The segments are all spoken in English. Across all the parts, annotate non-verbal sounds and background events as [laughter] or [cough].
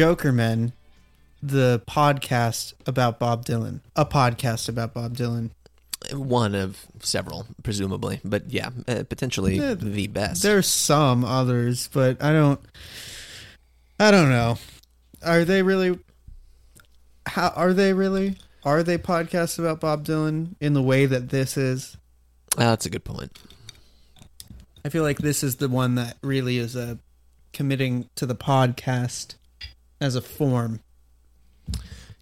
Jokerman, the podcast about Bob Dylan. A podcast about Bob Dylan. One of several, presumably, but yeah, uh, potentially Yeah, the best. There's some others, but I don't. I don't know. Are they really? How are they really? Are they podcasts about Bob Dylan in the way that this is? Uh, that's a good point. I feel like this is the one that really is a committing to the podcast as a form.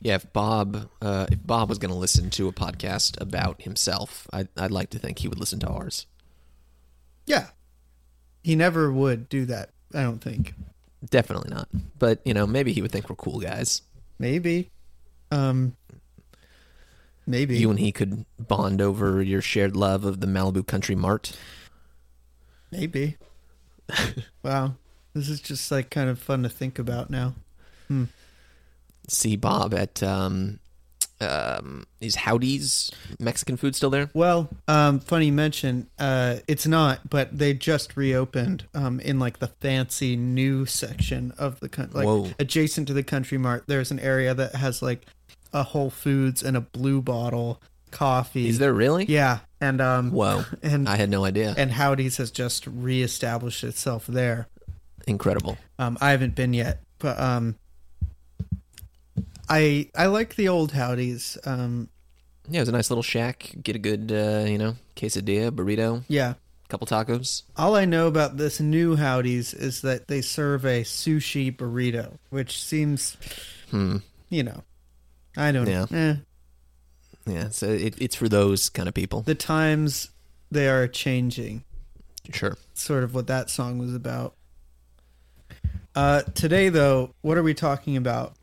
Yeah, if Bob, uh, if Bob was going to listen to a podcast about himself, I'd, I'd like to think he would listen to ours. Yeah. He never would do that, I don't think. Definitely not. But you know, maybe he would think we're cool guys. Maybe. Um maybe. You and he could bond over your shared love of the Malibu Country Mart. maybe. [laughs] wow. This is just like kind of fun to think about now. See Bob at um, um, is Howdy's Mexican food still there? Well, um funny mention, uh it's not, but they just reopened um in like the fancy new section of the country like Whoa. adjacent to the country mart. There's an area that has like a Whole Foods and a Blue Bottle coffee. Is there really? Yeah, and um Whoa, [laughs] and I had no idea. and Howdy's has just reestablished itself there. Incredible. Um, I haven't been yet, but um, I I like the old howdies. Um, Yeah, it was a nice little shack. Get a good, uh, you know, quesadilla, burrito, yeah. couple tacos. All I know about this new Howdies is that they serve a sushi burrito, which seems, Hmm. you know, I don't Yeah. know. Eh, Yeah, so it, it's for those kind of people. the times they are changing. Sure. Sort of what that song was about. Uh, today, though, what are we talking about?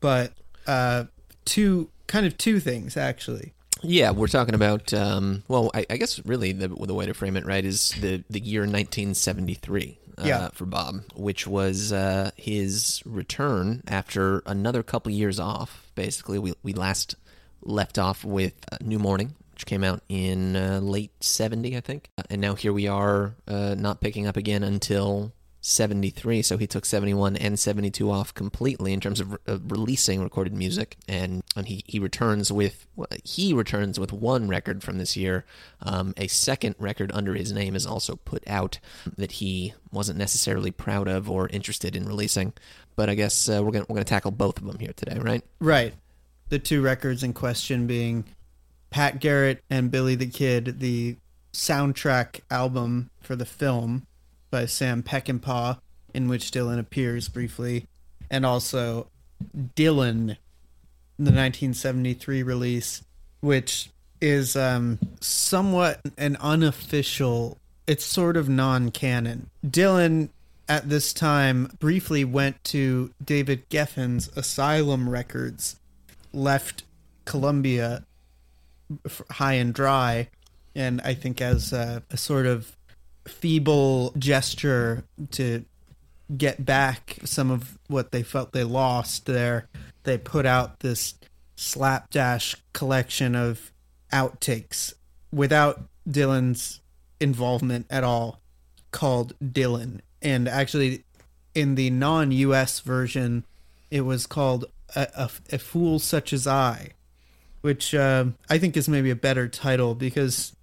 But uh, two kind of two things actually. Yeah, we're talking about. Um, well, I, I guess really the the way to frame it right is the the year 1973. Uh, Yeah. for Bob, which was uh, his return after another couple years off. Basically, we we last left off with uh, New Morning, which came out in uh, late 70, I think, Uh, and now here we are, uh, not picking up again until 73. So he took 71 and 72 off completely in terms of, re- of releasing recorded music, and and he he returns with he returns with one record from this year. Um, a second record under his name is also put out that he wasn't necessarily proud of or interested in releasing. But I guess uh, we're gonna we're gonna tackle both of them here today, right? Right. The two records in question being Pat Garrett and Billy the Kid, the soundtrack album for the film by Sam Peckinpah, in which Dylan appears briefly, and also Dylan, the 1973 release, which is um, somewhat an unofficial, it's sort of non canon. Dylan at this time briefly went to David Geffen's Asylum Records, left Columbia high and dry, and I think as a, a sort of feeble gesture to get back some of what they felt they lost there, they put out this slapdash collection of outtakes without Dylan's involvement at all called Dylan. And actually, in the non US version, it was called A, a, a Fool Such as I, which uh, I think is maybe a better title because,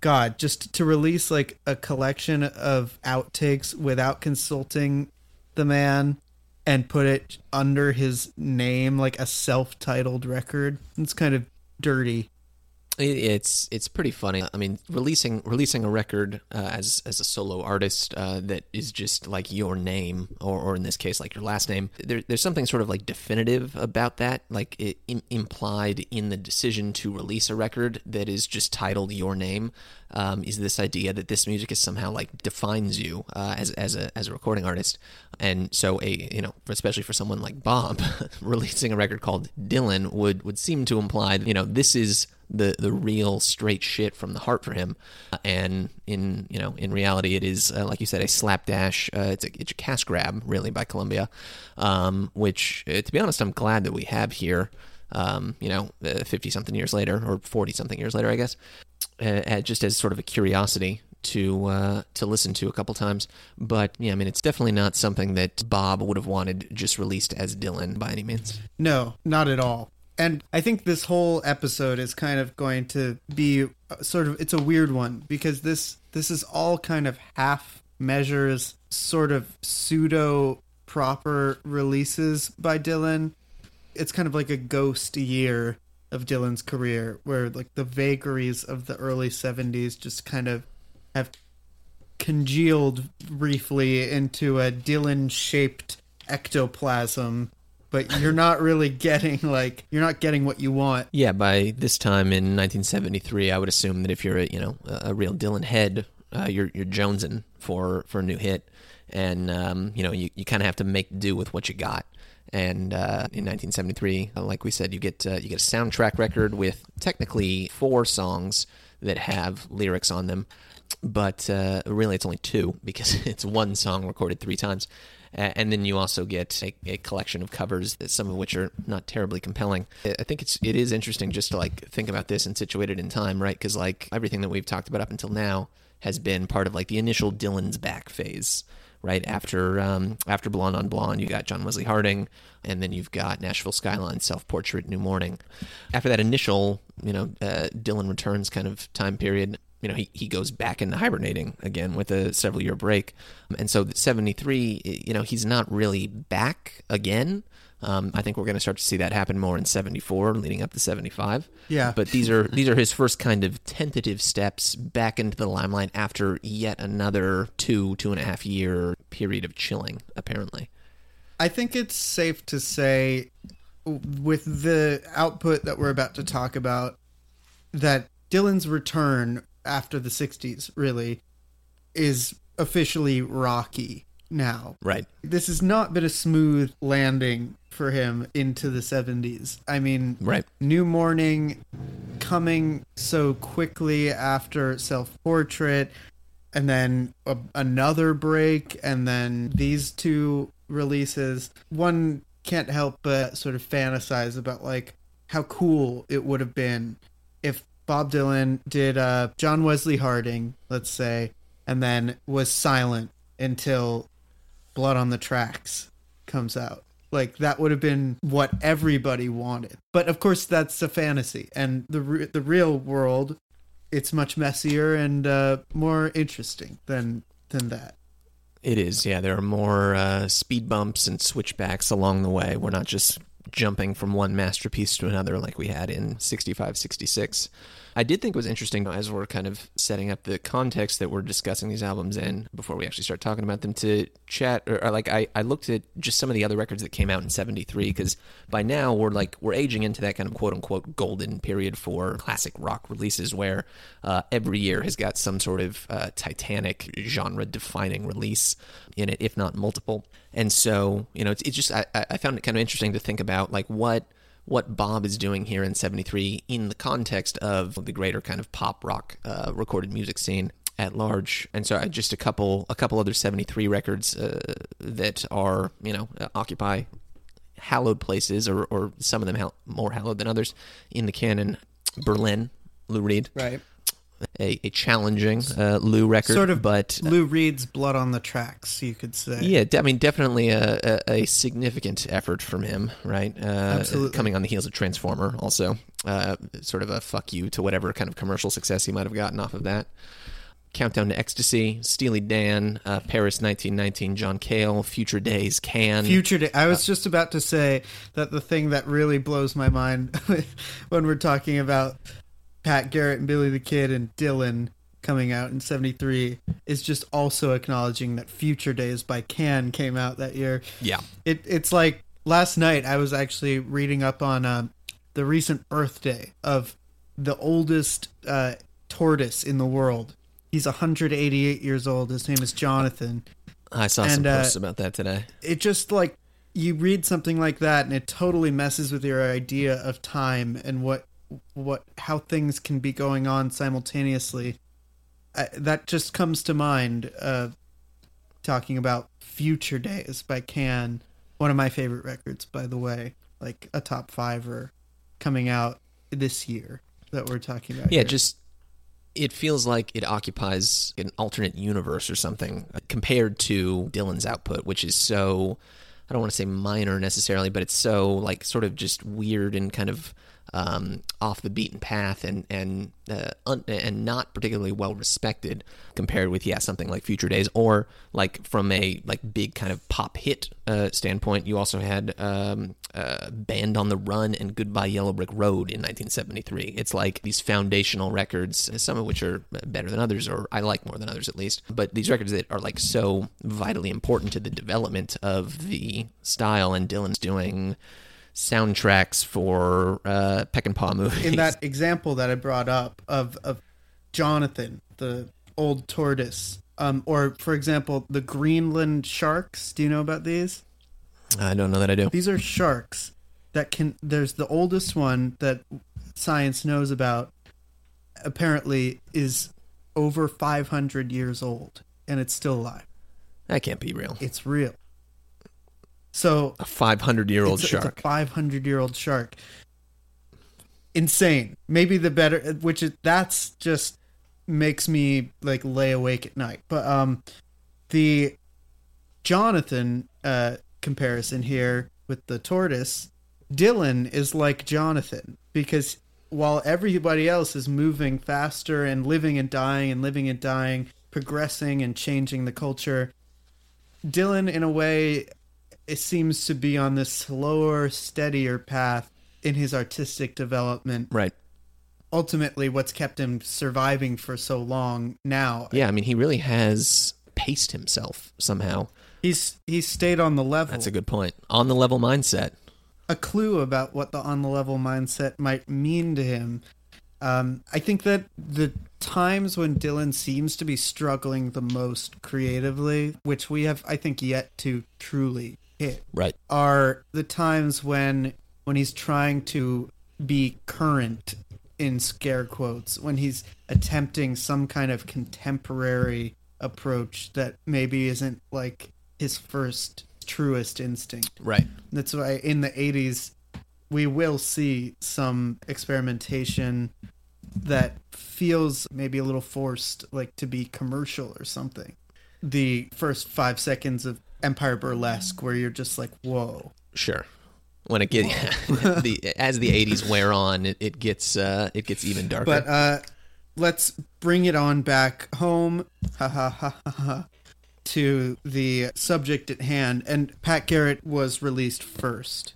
God, just to release like a collection of outtakes without consulting the man and put it under his name, like a self titled record, it's kind of dirty. It- It's it's pretty funny. I mean, releasing releasing a record uh, as as a solo artist uh, that is just like your name, or, or in this case, like your last name. There, there's something sort of like definitive about that, like it im- implied in the decision to release a record that is just titled your name. Um, is this idea that this music is somehow like defines you uh, as as a as a recording artist, and so a you know especially for someone like Bob, [laughs] releasing a record called Dylan would would seem to imply you know this is the the real straight shit from the heart for him and in you know in reality it is uh, like you said a slapdash uh, it's a it's a cash grab really by Columbia um, which uh, to be honest I'm glad that we have here um, you know 50 something years later or 40 something years later I guess uh, uh, just as sort of a curiosity to uh, to listen to a couple times. But yeah, I mean, it's definitely not something that Bob would have wanted just released as Dylan by any means. No, not at all. And I think this whole episode is kind of going to be uh, sort of it's a weird one because this this is all kind of half measures, sort of pseudo proper releases by Dylan. It's kind of like a ghost year of Dylan's career where like the vagaries of the early 70s just kind of have congealed briefly into a Dylan shaped ectoplasm but you're not really getting like you're not getting what you want. Yeah, by this time in 1973, I would assume that if you're a you know a real Dylan head, uh, you're you're jonesing for for a new hit, and um, you know you, you kind of have to make do with what you got. And uh, in 1973, uh, like we said, you get uh, you get a soundtrack record with technically four songs that have lyrics on them, but uh, really it's only two because [laughs] it's one song recorded three times and then you also get a, a, collection of covers, some of which are not terribly compelling. I think it's it is interesting just to like think about this and situate it in time, right? Because like everything that we've talked about up until now has been part of like the initial Dylan's back phase, right? After um, after Blonde on Blonde, you got John Wesley Harding, and then you've got Nashville Skyline, Self Portrait, New Morning. After that initial, you know, uh, Dylan returns kind of time period, you know, he, he goes back into hibernating again with a several year break. And so 73, you know, he's not really back again. Um, I think we're going to start to see that happen more in 74 leading up to 75. Yeah. But these are these are his first kind of tentative steps back into the limelight after yet another two, two and a half year period of chilling, apparently. I think it's safe to say with the output that we're about to talk about that Dylan's return after the 60s, really, is officially rocky now. Right. This has not been a smooth landing for him into the 70s. I mean, right. New Morning coming so quickly after Self Portrait, and then a, another break, and then these two releases. One can't help but sort of fantasize about like how cool it would have been if Bob Dylan did uh, John Wesley Harding, let's say, and then was silent until Blood on the Tracks comes out. Like that would have been what everybody wanted. But of course, that's a fantasy, and the re- the real world, it's much messier and uh, more interesting than than that. It is, yeah. There are more uh, speed bumps and switchbacks along the way. We're not just jumping from one masterpiece to another like we had in 65, 66. I did think it was interesting as we're kind of setting up the context that we're discussing these albums in before we actually start talking about them to chat or, or like I, I looked at just some of the other records that came out in 73 because by now we're like we're aging into that kind of quote unquote golden period for classic rock releases where uh, every year has got some sort of uh, titanic genre defining release in it if not multiple. And so you know it's, it's just I, I found it kind of interesting to think about like what what Bob is doing here in 73 in the context of the greater kind of pop rock uh, recorded music scene at large. And so just a couple a couple other 73 records uh, that are, you know, occupy hallowed places or, or some of them ha- more hallowed than others in the canon. Berlin, Lou Reed. Right a, a challenging uh, Lou record, sort of, but uh, Lou Reed's "Blood on the Tracks," you could say. Yeah, I mean, definitely a, a, a significant effort from him, right? Uh, Absolutely, coming on the heels of Transformer, also uh, sort of a fuck you to whatever kind of commercial success he might have gotten off of that. Countdown to Ecstasy, Steely Dan, uh, Paris 1919, John Cale, Future Days, Can. Future Day. I was just about to say that the thing that really blows my mind [laughs] when we're talking about Pat Garrett and Billy the Kid and Dylan coming out in 73 is just also acknowledging that Future Days by Can came out that year. Yeah. It, it's like last night I was actually reading up on uh, the recent birthday of the oldest uh, tortoise in the world. He's 188 years old. His name is Jonathan. I saw and, some posts uh, about that today. It just like you read something like that and it totally messes with your idea of time and what what how things can be going on simultaneously. I, that just comes to mind. Uh, talking about Future Days by Can, one of my favorite records, by the way, like a top fiver coming out this year that we're talking about. Yeah, here. just it feels like it occupies an alternate universe or something compared to Dylan's output, which is so I don't want to say minor necessarily, but it's so like sort of just weird and kind of um, off the beaten path and and uh, un- and not particularly well respected compared with yeah something like Future Days or like from a like big kind of pop hit uh, standpoint. You also had um, uh, Band on the Run and Goodbye Yellow Brick Road in 1973. It's like these foundational records, some of which are better than others, or I like more than others at least. But these records that are like so vitally important to the development of the style, and Dylan's doing soundtracks for uh, Paw movies. In that example that I brought up of of Jonathan, the old tortoise, um, or for example, the Greenland sharks. Do you know about these? I don't know that I do. These are sharks that can. There's the oldest one that science knows about. Apparently, is over 500 years old, and it's still alive. That can't be real. It's real. So a 500 year old shark. It's a 500 year old shark. Insane. Maybe the better, which is that's just makes me like lay awake at night. But um, the Jonathan uh comparison here with the tortoise, Dylan is like Jonathan because while everybody else is moving faster and living and dying and living and dying, progressing and changing the culture, Dylan in a way it seems to be on this slower, steadier path in his artistic development. Right. Ultimately, what's kept him surviving for so long now. Yeah, I mean, he really has paced himself somehow. He's he's stayed on the level. That's a good point. On the level mindset. A clue about what the on the level mindset might mean to him. Um, I think that the times when Dylan seems to be struggling the most creatively, which we have, I think, yet to truly hit right. Are the times when when he's trying to be current in scare quotes when he's attempting some kind of contemporary approach that maybe isn't like his first truest instinct. Right. That's why in the 80s we will see some experimentation that feels maybe a little forced like to be commercial or something. The first 5 seconds of Empire Burlesque, where you're just like, whoa. Sure. When it gets [laughs] the as the '80s wear on, it, it gets uh, it gets even darker. But uh, let's bring it on back home. Ha ha ha ha. ha to the subject at hand, and Pat Garrett was released first.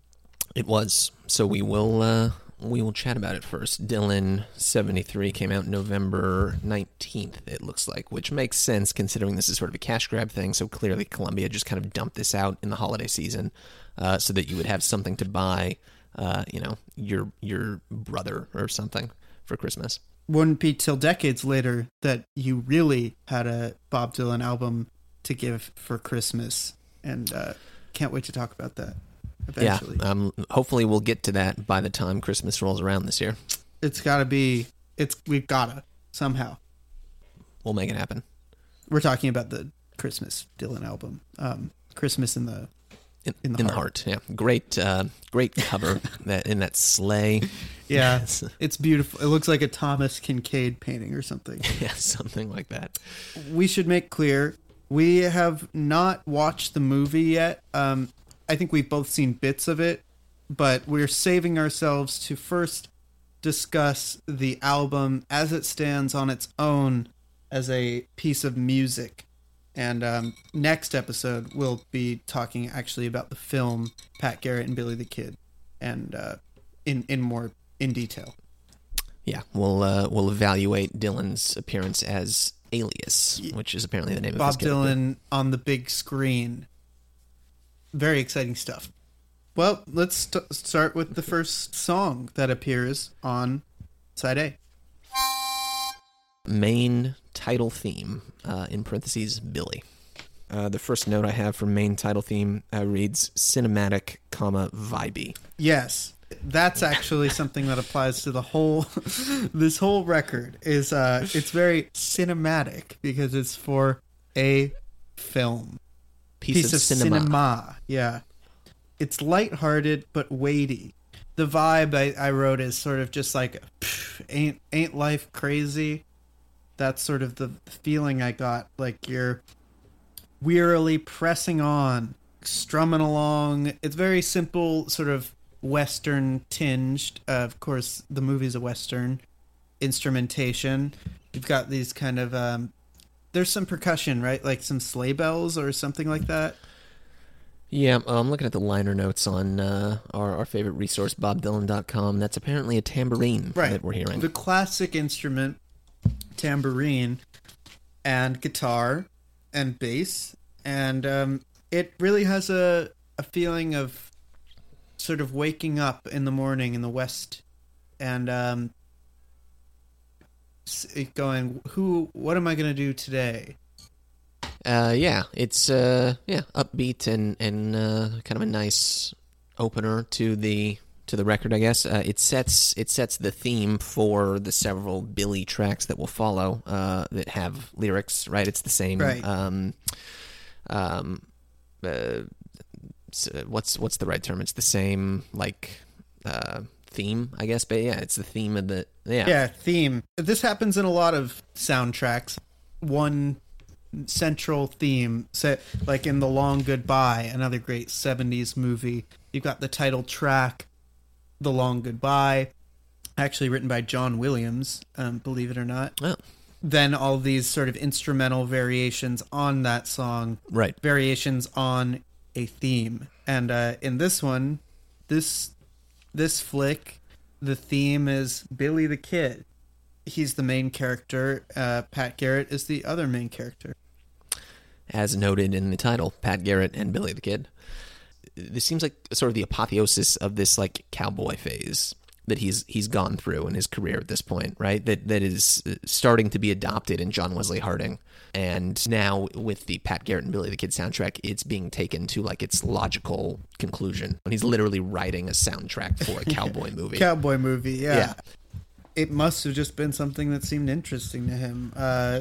It was. So we will uh, we will chat about it first. Dylan 73 came out November 19th, it looks like, which makes sense considering this is sort of a cash grab thing. So clearly, Columbia just kind of dumped this out in the holiday season uh, so that you would have something to buy, uh, you know, your your brother or something for Christmas. Wouldn't be till decades later that you really had a Bob Dylan album to give for Christmas, and uh, can't wait to talk about that eventually. Yeah, um, hopefully we'll get to that by the time Christmas rolls around this year. It's got to be. It's we've gotta somehow. We'll make it happen. We're talking about the Christmas Dylan album, um, Christmas in the in, in, the, in heart. the, heart. Yeah, great, uh, great cover [laughs] that in that sleigh. Yeah, yes. it's beautiful. It looks like a Thomas Kinkade painting or something. [laughs] yeah, something like that. We should make clear we have not watched the movie yet. Um, I think we've both seen bits of it, but we're saving ourselves to first discuss the album as it stands on its own as a piece of music. And um, next episode, we'll be talking actually about the film Pat Garrett and Billy the Kid, and uh, in in more in detail. Yeah, we'll uh, we'll evaluate Dylan's appearance as Alias, which is apparently the name Bob of Bob Dylan on the big screen very exciting stuff. Well, let's st- start with the first song that appears on side A. Main title theme, uh, in parentheses, Billy. Uh, the first note I have for main title theme uh, reads cinematic, comma vibey. Yes, that's actually something that applies to the whole. [laughs] this whole record is uh, it's very cinematic because it's for a film piece, piece of, of cinema. cinema. Yeah, it's lighthearted but weighty. The vibe I, I wrote is sort of just like ain't ain't life crazy, That's sort of the feeling I got. Like you're wearily pressing on, strumming along. It's very simple, sort of western tinged. Uh, of course, the movie's a western instrumentation. You've got these kind of um, there's some percussion, right? Like some sleigh bells or something like that. Yeah, I'm looking at the liner notes on uh, our, our favorite resource, bobdylan.com. That's apparently a tambourine Right. that we're hearing. The classic instrument, tambourine, and guitar, and bass, and um, it really has a a feeling of sort of waking up in the morning in the west, and um, going, who, what am I going to do today? Uh, yeah, it's uh, yeah, upbeat and and uh, kind of a nice opener to the to the record, I guess. Uh, it sets it sets the theme for the several Billy tracks that will follow uh, that have lyrics. Right, it's the same. Right. Um, um, uh, uh, what's what's the right term? It's the same like uh, theme, I guess. But yeah, it's the theme of the yeah. yeah theme this happens in a lot of soundtracks one central theme set like in the long goodbye another great 70s movie you've got the title track the long goodbye actually written by john williams um, believe it or not Oh, then all these sort of instrumental variations on that song right. variations on a theme. And uh, in this one, this this flick, the theme is Billy the Kid. He's the main character. Uh, Pat Garrett is the other main character. as noted in the title, Pat Garrett and Billy the Kid. This seems like sort of the apotheosis of this like cowboy phase that he's he's gone through in his career at this point, right? That that is uh, starting to be adopted in John Wesley Harding, and now with the Pat Garrett and Billy the Kid soundtrack, it's being taken to like its logical conclusion. And he's literally writing a soundtrack for a [laughs] cowboy movie. Cowboy movie, yeah. Yeah. It must have just been something that seemed interesting to him uh,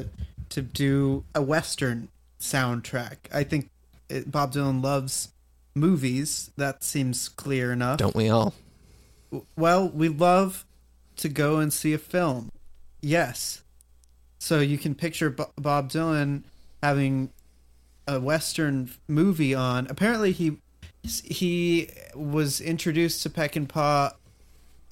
to do a Western soundtrack. I think it, Bob Dylan loves movies. That seems clear enough. Don't we all? Well, we love to go and see a film. Yes. So you can picture Bo- Bob Dylan having a western movie on. Apparently he he was introduced to Peckinpah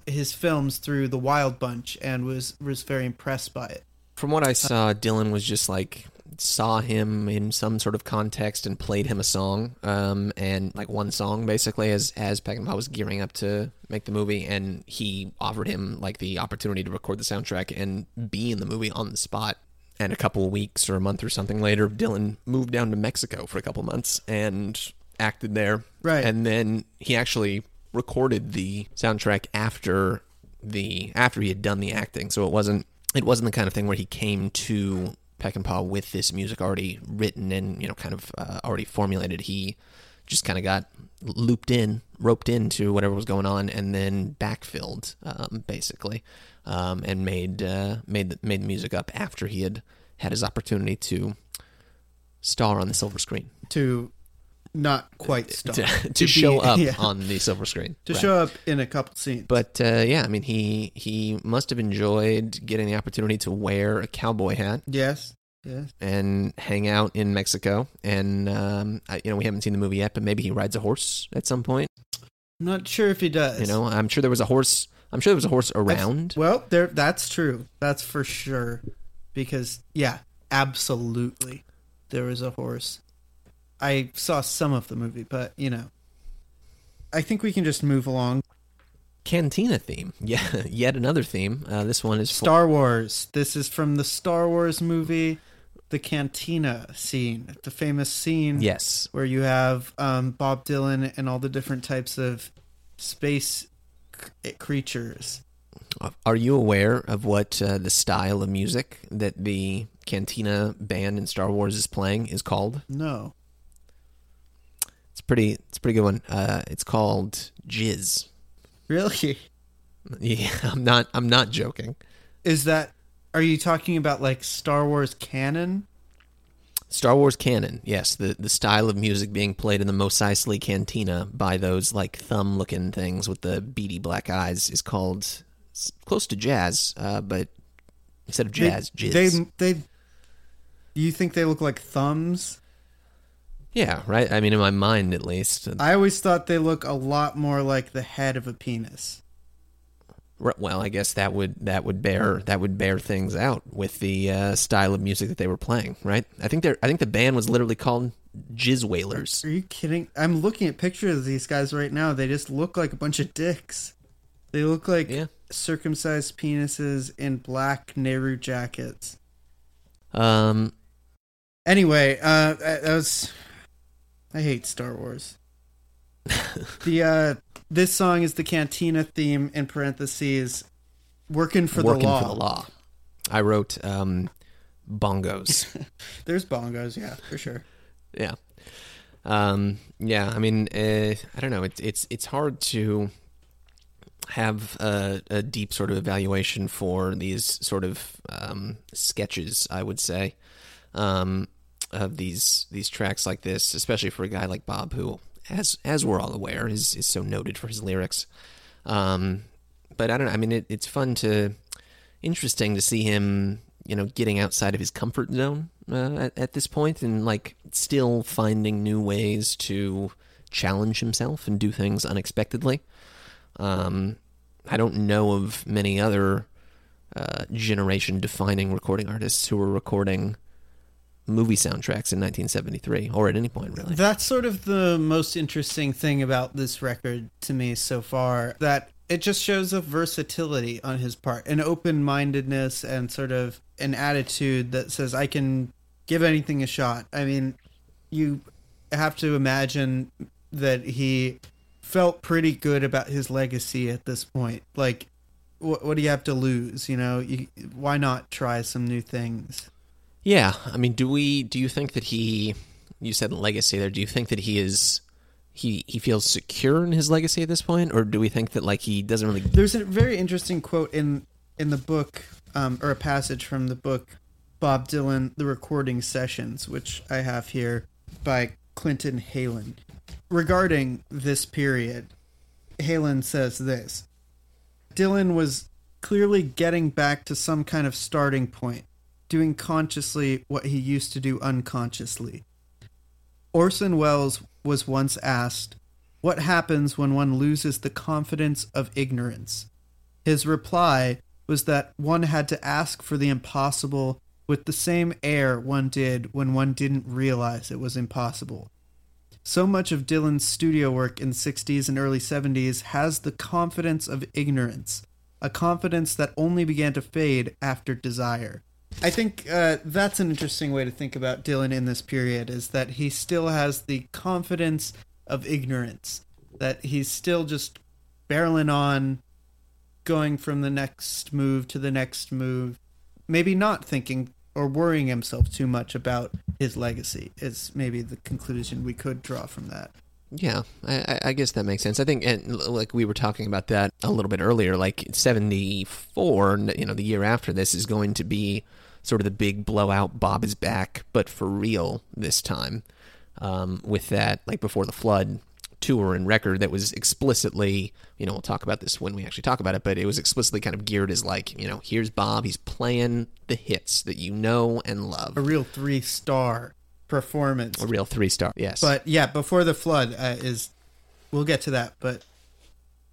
his films through The Wild Bunch and was was very impressed by it. From what I saw, Dylan was just like saw him in some sort of context and played him a song, um, and like one song basically as as Peckinpah was gearing up to make the movie, and he offered him like the opportunity to record the soundtrack and be in the movie on the spot. And a couple of weeks or a month or something later, Dylan moved down to Mexico for a couple months and acted there. Right. And then he actually recorded the soundtrack after the after he had done the acting. So it wasn't it wasn't the kind of thing where he came to Peckinpah with this music already written and you know kind of uh, already formulated. He just kind of got looped in, roped into whatever was going on, and then backfilled um, basically, um, and made uh, made the, made the music up after he had had his opportunity to star on the silver screen To not quite [laughs] [laughs] to, to, be- show up yeah, on the silver screen to Right. show up in a couple scenes. But uh, yeah, I mean, he he must have enjoyed getting the opportunity to wear a cowboy hat yes. Yes. and hang out in Mexico. And um, I, you know, we haven't seen the movie yet, but maybe he rides a horse at some point. I'm not sure if he does. You know, I'm sure there was a horse. I'm sure there was a horse around. Well, there that's true. That's for sure. Because yeah, absolutely. There was a horse. I saw some of the movie, but you know. I think we can just move along. Cantina theme, [laughs] yeah, yet another theme. Uh, this one is for, Star Wars. This is from the Star Wars movie, the cantina scene, the famous scene yes, where you have um, Bob Dylan and all the different types of space c- creatures. Are you aware of what uh, the style of music that the Cantina band in Star Wars is playing is called? No. It's pretty. It's a pretty good one. Uh, it's called Jizz. Really? Yeah, [laughs] I'm not. I'm not joking. Is that are you talking about like Star Wars canon? Star Wars canon, yes. The the style of music being played in the Mos Eisley Cantina by those like thumb looking things with the beady black eyes is called close to jazz, uh, but instead of They- jazz, jizz. They they. You think they look like thumbs? Yeah, right. I mean, in my mind, at least. I always thought they look a lot more like the head of a penis. Well, I guess that would that would bear that would bear things out with the uh, style of music that they were playing, right? I think they I think the band was literally called Jizz Wailers. Are you kidding? I'm looking at pictures of these guys right now. They just look like a bunch of dicks. They look like Yeah. circumcised penises in black Nehru jackets. Um, Anyway, uh, that was. I hate Star Wars. the uh, this song is the Cantina theme in parentheses. Working for working the law. for the law. I wrote um, bongos. [laughs] There's bongos, yeah, for sure. yeah, um, yeah. I mean, uh, I don't know. It's it's it's hard to have a, a deep sort of evaluation for these sort of um, sketches. I would say um, of these these tracks like this, especially for a guy like Bob, who, as as we're all aware, is is so noted for his lyrics. Um, but I don't know. I mean, it, it's fun to interesting to see him, you know, getting outside of his comfort zone uh, at, at this point and like still finding new ways to challenge himself and do things unexpectedly. Um, I don't know of many other uh, generation defining recording artists who are recording movie soundtracks in 1973 or at any point really. That's sort of the most interesting thing about this record to me so far. That it just shows a versatility on his part, an open mindedness, and sort of an attitude that says, I can give anything a shot. I mean, you have to imagine that he felt pretty good about his legacy at this point. Like, what, what do you have to lose? You know, you, why not try some new things? Yeah, I mean, do we? Do you think that he? You said legacy there. Do you think that he is? He he feels secure in his legacy at this point, or do we think that like he doesn't really? There's a very interesting quote in in the book, um, or a passage from the book, Bob Dylan, The Recording Sessions, which I have here by Clinton Heylin. Regarding this period, Heylin says this Dylan was clearly getting back to some kind of starting point, doing consciously what he used to do unconsciously. Orson Welles was once asked, What happens when one loses the confidence of ignorance? His reply was that one had to ask for the impossible with the same air one did when one didn't realize it was impossible. So much of Dylan's studio work in the 60s and early 70s has the confidence of ignorance, a confidence that only began to fade after desire. I think uh, that's an interesting way to think about Dylan in this period is that he still has the confidence of ignorance, that he's still just barreling on, going from the next move to the next move, maybe not thinking or worrying himself too much about his legacy, is maybe the conclusion we could draw from that. Yeah, I, I- guess that makes sense. I think, and like we were talking about that a little bit earlier, like seventy four, you know, the year after this is going to be sort of the big blowout. Bob is back, but for real this time. Um, with that, like before the flood tour and record that was explicitly, you know, we'll talk about this when we actually talk about it, but it was explicitly kind of geared as like, you know, here's Bob, he's playing the hits that you know and love. A real three star performance. A real three star, yes. But yeah, before the flood uh, is, we'll get to that. But,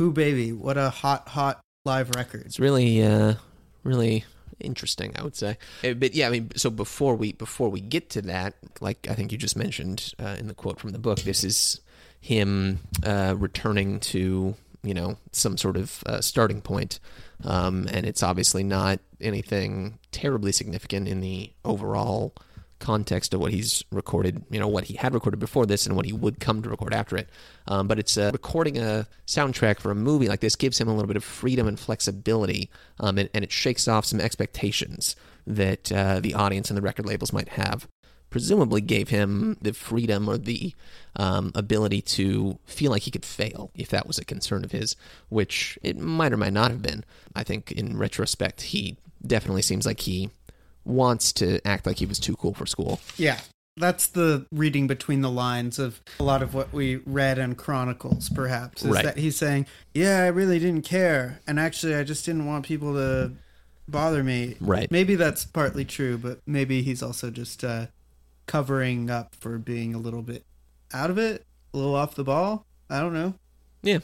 ooh baby, what a hot, hot live record. It's really, uh, really interesting, I would say. Uh, But yeah, I mean, so before we before we get to that, like I think you just mentioned uh, in the quote from the book, this is him uh, returning to you know some sort of uh, starting point, um, and it's obviously not anything terribly significant in the overall context of what he's recorded, you know, what he had recorded before this and what he would come to record after it. Um, but it's uh, recording a soundtrack for a movie like this gives him a little bit of freedom and flexibility, um, and, and it shakes off some expectations that uh, the audience and the record labels might have. Presumably gave him the freedom or the um, ability to feel like he could fail if that was a concern of his, which it might or might not have been. I think in retrospect, he definitely seems like he wants to act like he was too cool for school. Yeah. That's the reading between the lines of a lot of what we read in Chronicles, perhaps. Is Right. that he's saying, Yeah, I really didn't care. And actually, I just didn't want people to bother me. Right. Maybe that's partly true, but maybe he's also just uh, covering up for being a little bit out of it, a little off the ball. I don't know. Yeah.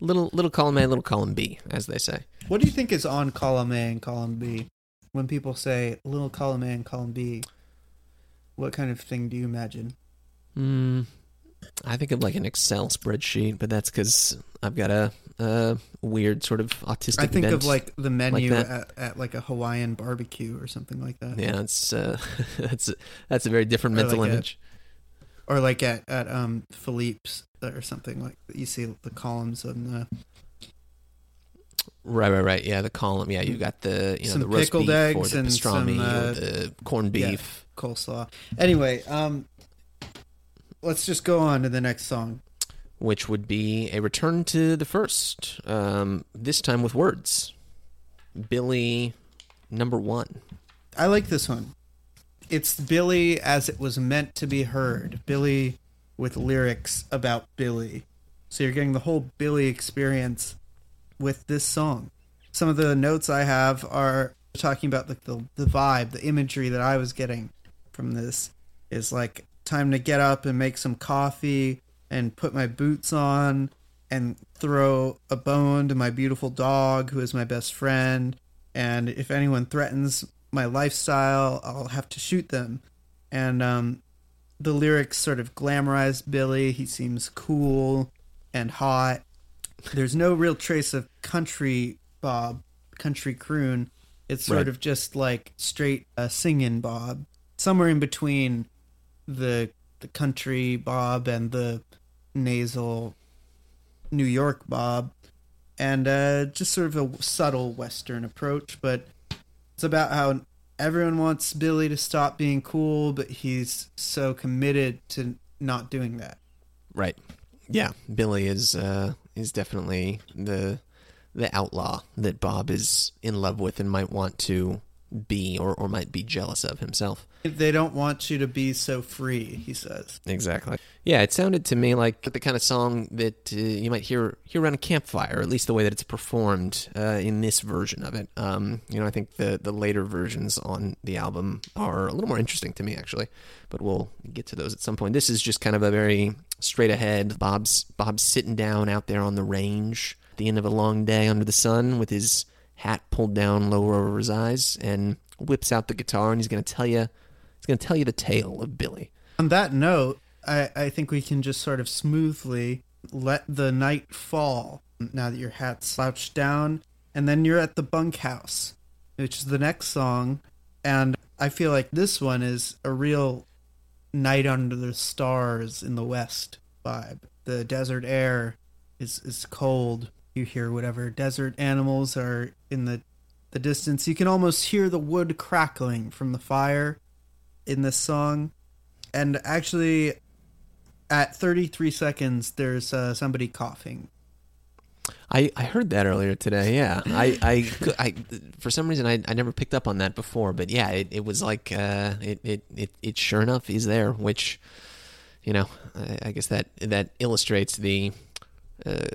Little little column A, little column B, as they say. What do you think is on column A and column B? When people say little column A and column B, what kind of thing do you imagine? Mm, I think of like an Excel spreadsheet, but that's because I've got a, a weird sort of autistic. I think of like the menu that. at, at like a Hawaiian barbecue or something like that. yeah, it's uh, [laughs] that's a, that's a very different Or mental like image. Or like at at um Philippe's or something like you see the columns on the Right, right, right. Yeah, the column. Yeah, you got the you know Some the roast pickled beef or eggs the and pastrami some, uh, or the corned yeah. beef. coleslaw. Anyway, um, let's just go on to the next song. which would be a return to the first, um, this time with words. Billy number one. I like this one. It's Billy as it was meant to be heard. Billy with lyrics about Billy. So you're getting the whole Billy experience with this song. Some of the notes I have are talking about like the, the vibe, the imagery that I was getting from this. Is like time to get up and make some coffee and put my boots on and throw a bone to my beautiful dog who is my best friend. And if anyone threatens my lifestyle i'll have to shoot them. And um, the lyrics sort of glamorize billy. He seems cool and hot there's no real trace of country bob country croon it's sort Right. of just like straight uh, singing bob somewhere in between the the country bob and the nasal new york bob and uh, just sort of a subtle western approach but it's about how everyone wants billy to stop being cool but he's so committed to not doing that Right. Yeah, Billy is uh, is definitely the the outlaw that Bob is in love with and might want to be or, or might be jealous of himself. they don't want you to be so free he says Exactly. Yeah, it sounded to me like the kind of song that uh, you might hear hear around a campfire, or at least the way that it's performed uh, in this version of it. Um, you know, I think the the later versions on the album are a little more interesting to me, actually. But we'll get to those at some point. This is just kind of a very straight ahead. Bob's Bob's sitting down out there on the range at the end of a long day under the sun with his hat pulled down lower over his eyes, and whips out the guitar, and he's going to tell you he's going to tell you the tale of Billy. On that note, I, I think we can just sort of smoothly let the night fall now that your hat's slouched down, and then you're at the bunkhouse, which is the next song. And I feel like this one is a real night under the stars in the west vibe. The desert air is, is cold. You hear whatever desert animals are in the, the distance. You can almost hear the wood crackling from the fire in this song and actually at 33 seconds there's uh, somebody coughing I, I heard that earlier today. Yeah, I, I, I for some reason I, I never picked up on that before, but yeah, it, it was like uh, it, it it it sure enough is there, which you know I, I guess that that illustrates the uh,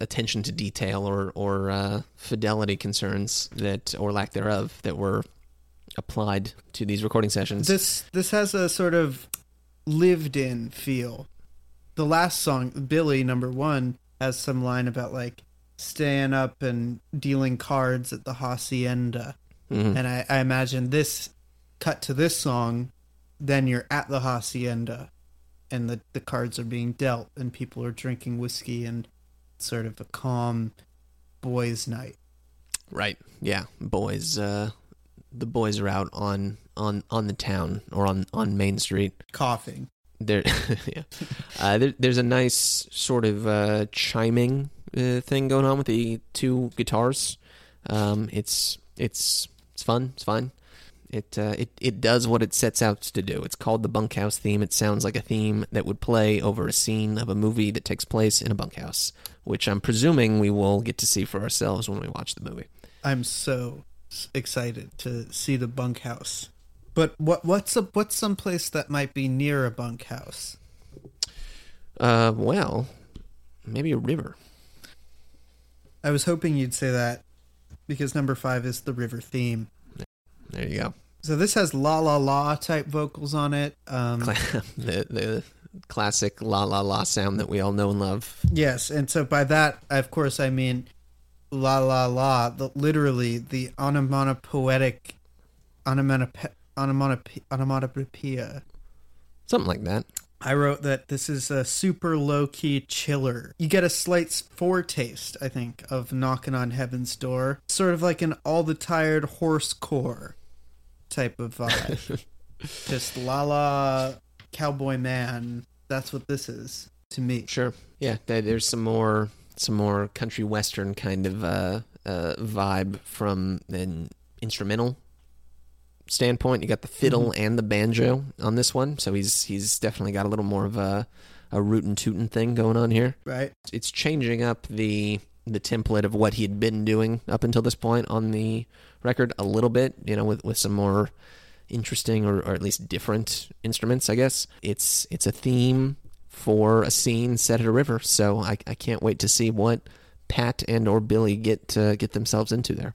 attention to detail or or uh, fidelity concerns that or lack thereof that were applied to these recording sessions. this this has a sort of lived in feel the last song billy number one has some line about like staying up and dealing cards at the hacienda Mhm. and I, I imagine this cut to this song then you're at the hacienda and the, the cards are being dealt and people are drinking whiskey and sort of a calm boys night Right. Yeah. Boys. Uh, the boys are out on on on the town or on on Main Street. coughing There. [laughs] yeah. Uh, there, there's a nice sort of uh, chiming uh, thing going on with the two guitars. Um, it's it's it's fun. It's fine. It uh, it it does what it sets out to do. It's called the bunkhouse theme. It sounds like a theme that would play over a scene of a movie that takes place in a bunkhouse, which I'm presuming we will get to see for ourselves when we watch the movie. I'm so excited to see the bunkhouse. But what what's a what's some place that might be near a bunkhouse? Uh, well, maybe a river. I was hoping you'd say that because number five is the river theme. There you go. So this has la la la type vocals on it. Um, [laughs] the the classic la la la sound that we all know and love. yes, and so by that, of course, I mean la la la. The, literally the onomatopoetic onomatope, onomatopoeia. Something like that. I wrote that this is a super low key chiller. You get a slight foretaste, I think, of knocking on heaven's door. Sort of like an all the tired horse core type of vibe. [laughs] Just la la cowboy man. That's what this is to me. Sure. Yeah, there- there's some more some more country western kind of uh, uh, vibe from an instrumental standpoint. You got the fiddle and the banjo on this one, so he's he's definitely got a little more of a a rootin' tootin' thing going on here. Right? It's changing up the the template of what he had been doing up until this point on the record a little bit, you know, with with some more interesting or, or at least different instruments, I guess. It's it's a theme for a scene set at a river, so I, I can't wait to see what Pat and or Billy get uh, get themselves into there.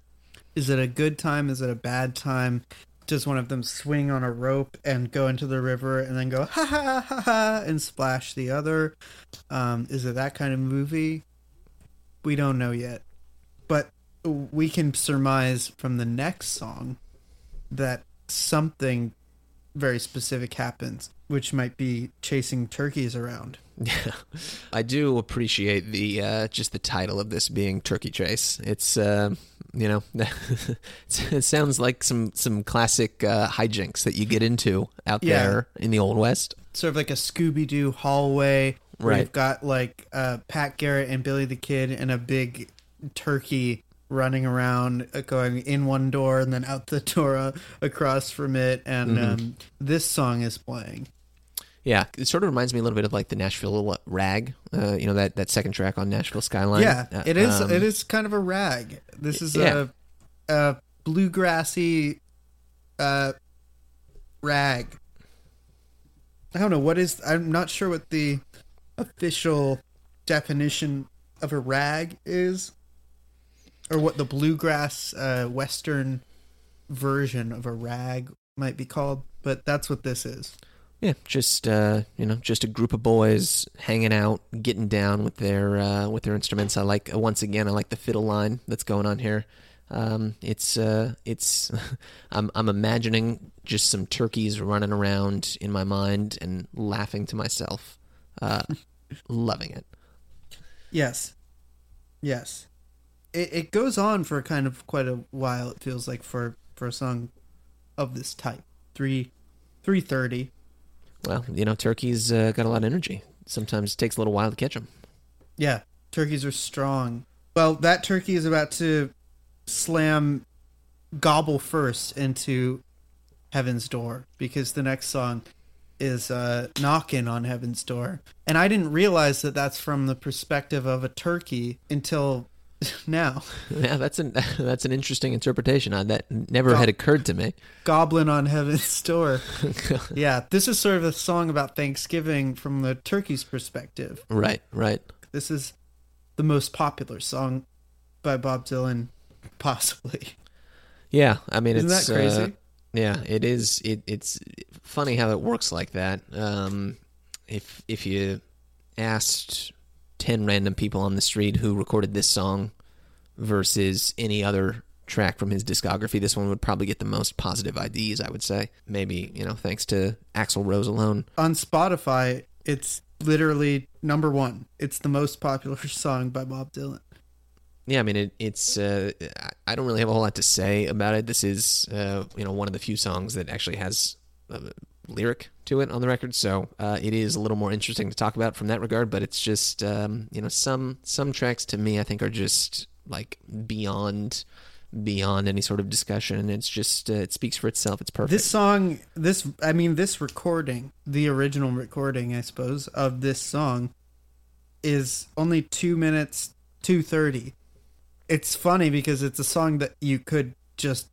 Is it a good time? Is it a bad time? Does one of them swing on a rope and go into the river and then go ha ha ha ha and splash the other? Um, is it that kind of movie? We don't know yet, but we can surmise from the next song that something very specific happens, which might be chasing turkeys around. Yeah, [laughs] I do appreciate the uh, just the title of this being Turkey Chase. It's uh, you know, [laughs] it sounds like some some classic uh, hijinks that you get into out Yeah. there in the old west. sort of like a Scooby Doo hallway where Right. you've got like uh, Pat Garrett and Billy the Kid and a big turkey running around, uh, going in one door and then out the [laughs] door uh, across from it. And Mm-hmm. um, this song is playing. Yeah, it sort of reminds me a little bit of like the Nashville Rag. Uh, you know that that second track on Nashville Skyline. yeah, Uh, it is. um, it is kind of a rag. This is Yeah. a, a bluegrassy uh, rag. I don't know what is. I'm not sure what the official definition of a rag is, or what the bluegrass uh, western version of a rag might be called. But that's what this is. Yeah, just uh, you know, just a group of boys hanging out, getting down with their uh, with their instruments. I like uh, once again, I like the fiddle line that's going on here. Um, it's uh, it's [laughs] I'm I'm imagining just some turkeys running around in my mind and laughing to myself, uh, [laughs] loving it. Yes. Yes. It it goes on for kind of quite a while, it feels like for for a song of this type. Three three thirty. Well, you know, turkeys uh, got a lot of energy. Sometimes it takes a little while to catch them. Yeah. Turkeys are strong. Well, that turkey is about to slam gobble first into heaven's door because the next song is uh knocking on heaven's door and i didn't realize that that's from the perspective of a turkey until [laughs] now Yeah, that's an [laughs] that's an interesting interpretation. Uh, that never had occurred to me. goblin on heaven's [laughs] door yeah this is sort of a song about thanksgiving from the turkey's perspective right, right. this is the most popular song by bob dylan possibly Yeah, I mean, Isn't it's that crazy? uh, yeah, it is. It, it's funny how it works like that. Um, if if you asked ten random people on the street who recorded this song versus any other track from his discography, this one would probably get the most positive IDs. I would say, maybe you know, thanks to Axl Rose alone. on spotify it's literally number one it's the most popular [laughs] song by bob dylan Yeah, I mean, it, it's. Uh, I- I don't really have a whole lot to say about it. This is, uh, you know, one of the few songs that actually has a lyric to it on the record, so uh, it is a little more interesting to talk about from that regard. But it's just, um, you know, some some tracks to me, I think, are just like beyond beyond any sort of discussion. It's just, uh, it speaks for itself. It's perfect. this song this i mean this recording the original recording i suppose of this song is only two minutes 230 it's funny because it's a song that you could just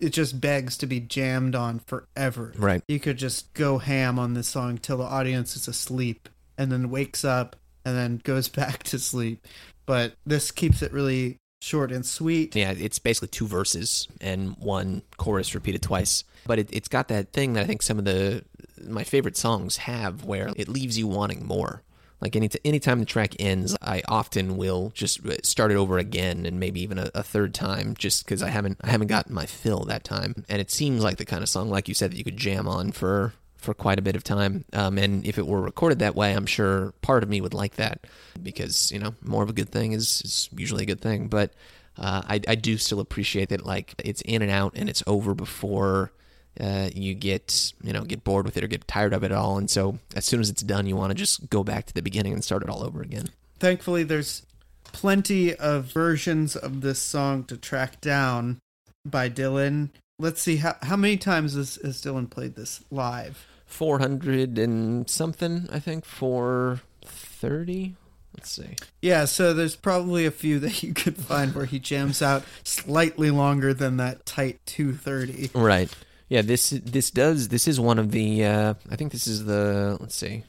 it just begs to be jammed on forever right. you could just go ham on this song till the audience is asleep and then wakes up and then goes [laughs] back to sleep but this keeps it really short and sweet. Yeah, it's basically two verses and one chorus repeated twice. But it, it's got that thing that I think some of the my favorite songs have, where it leaves you wanting more. Like any t- anytime the track ends, I often will just start it over again, and maybe even a, a third time, just because I haven't I haven't gotten my fill that time. And it seems like the kind of song, like you said, that you could jam on for for quite a bit of time. Um, and if it were recorded that way, I'm sure part of me would like that because you know more of a good thing is, is usually a good thing. But uh, I, I do still appreciate that like it's in and out and it's over before uh, you get you know get bored with it or get tired of it all. And so as soon as it's done, you want to just go back to the beginning and start it all over again. Thankfully, there's plenty of versions of this song to track down by Dylan. Let's see how how many times has, has Dylan played this live? 400 and something, I think, 430. Let's see. Yeah, so there's probably a few that you could find where he jams out slightly longer than that tight 230. Right. Yeah, this this does this is one of the uh I think this is the let's see.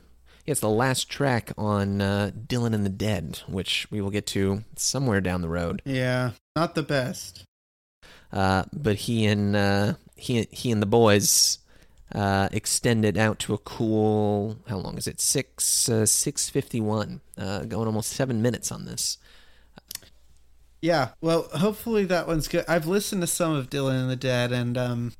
Yeah, it's the last track on uh, Dylan and the Dead, which we will get to somewhere down the road. Yeah, not the best. Uh, but he and uh, he he and the boys uh, extended out to a cool how long is it? Six uh, six fifty one uh, going almost seven minutes on this. Yeah well hopefully that one's good. I've listened to some of dylan and the dead and um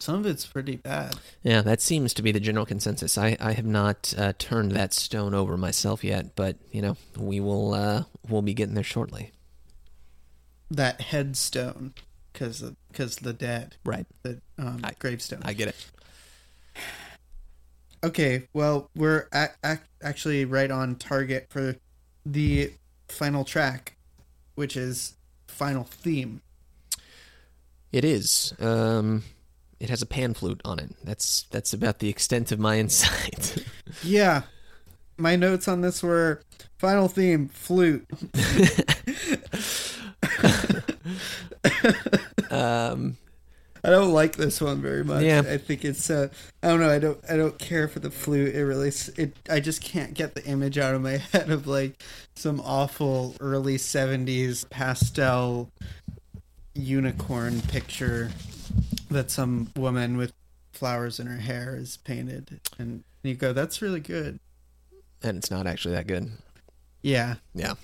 some of it's pretty bad. Yeah that seems to be the general consensus. I i have not uh, turned that stone over myself yet but you know we will uh we'll be getting there shortly that headstone because because the dead right the um, I, gravestone. I get it. Okay, well we're a- a- actually right on target for the final track, which is final theme. It is. Um, it has a pan flute on it. That's that's about the extent of my insight. [laughs] yeah, my notes on this were final theme flute. [laughs] um, I don't like this one very much. Yeah. I think it's uh, I don't know, I don't I don't care for the flute. It really it I just can't get the image out of my [laughs] head of like some awful early 70s pastel unicorn picture that some woman with flowers in her hair is painted and you go that's really good. And it's not actually that good. Yeah. Yeah.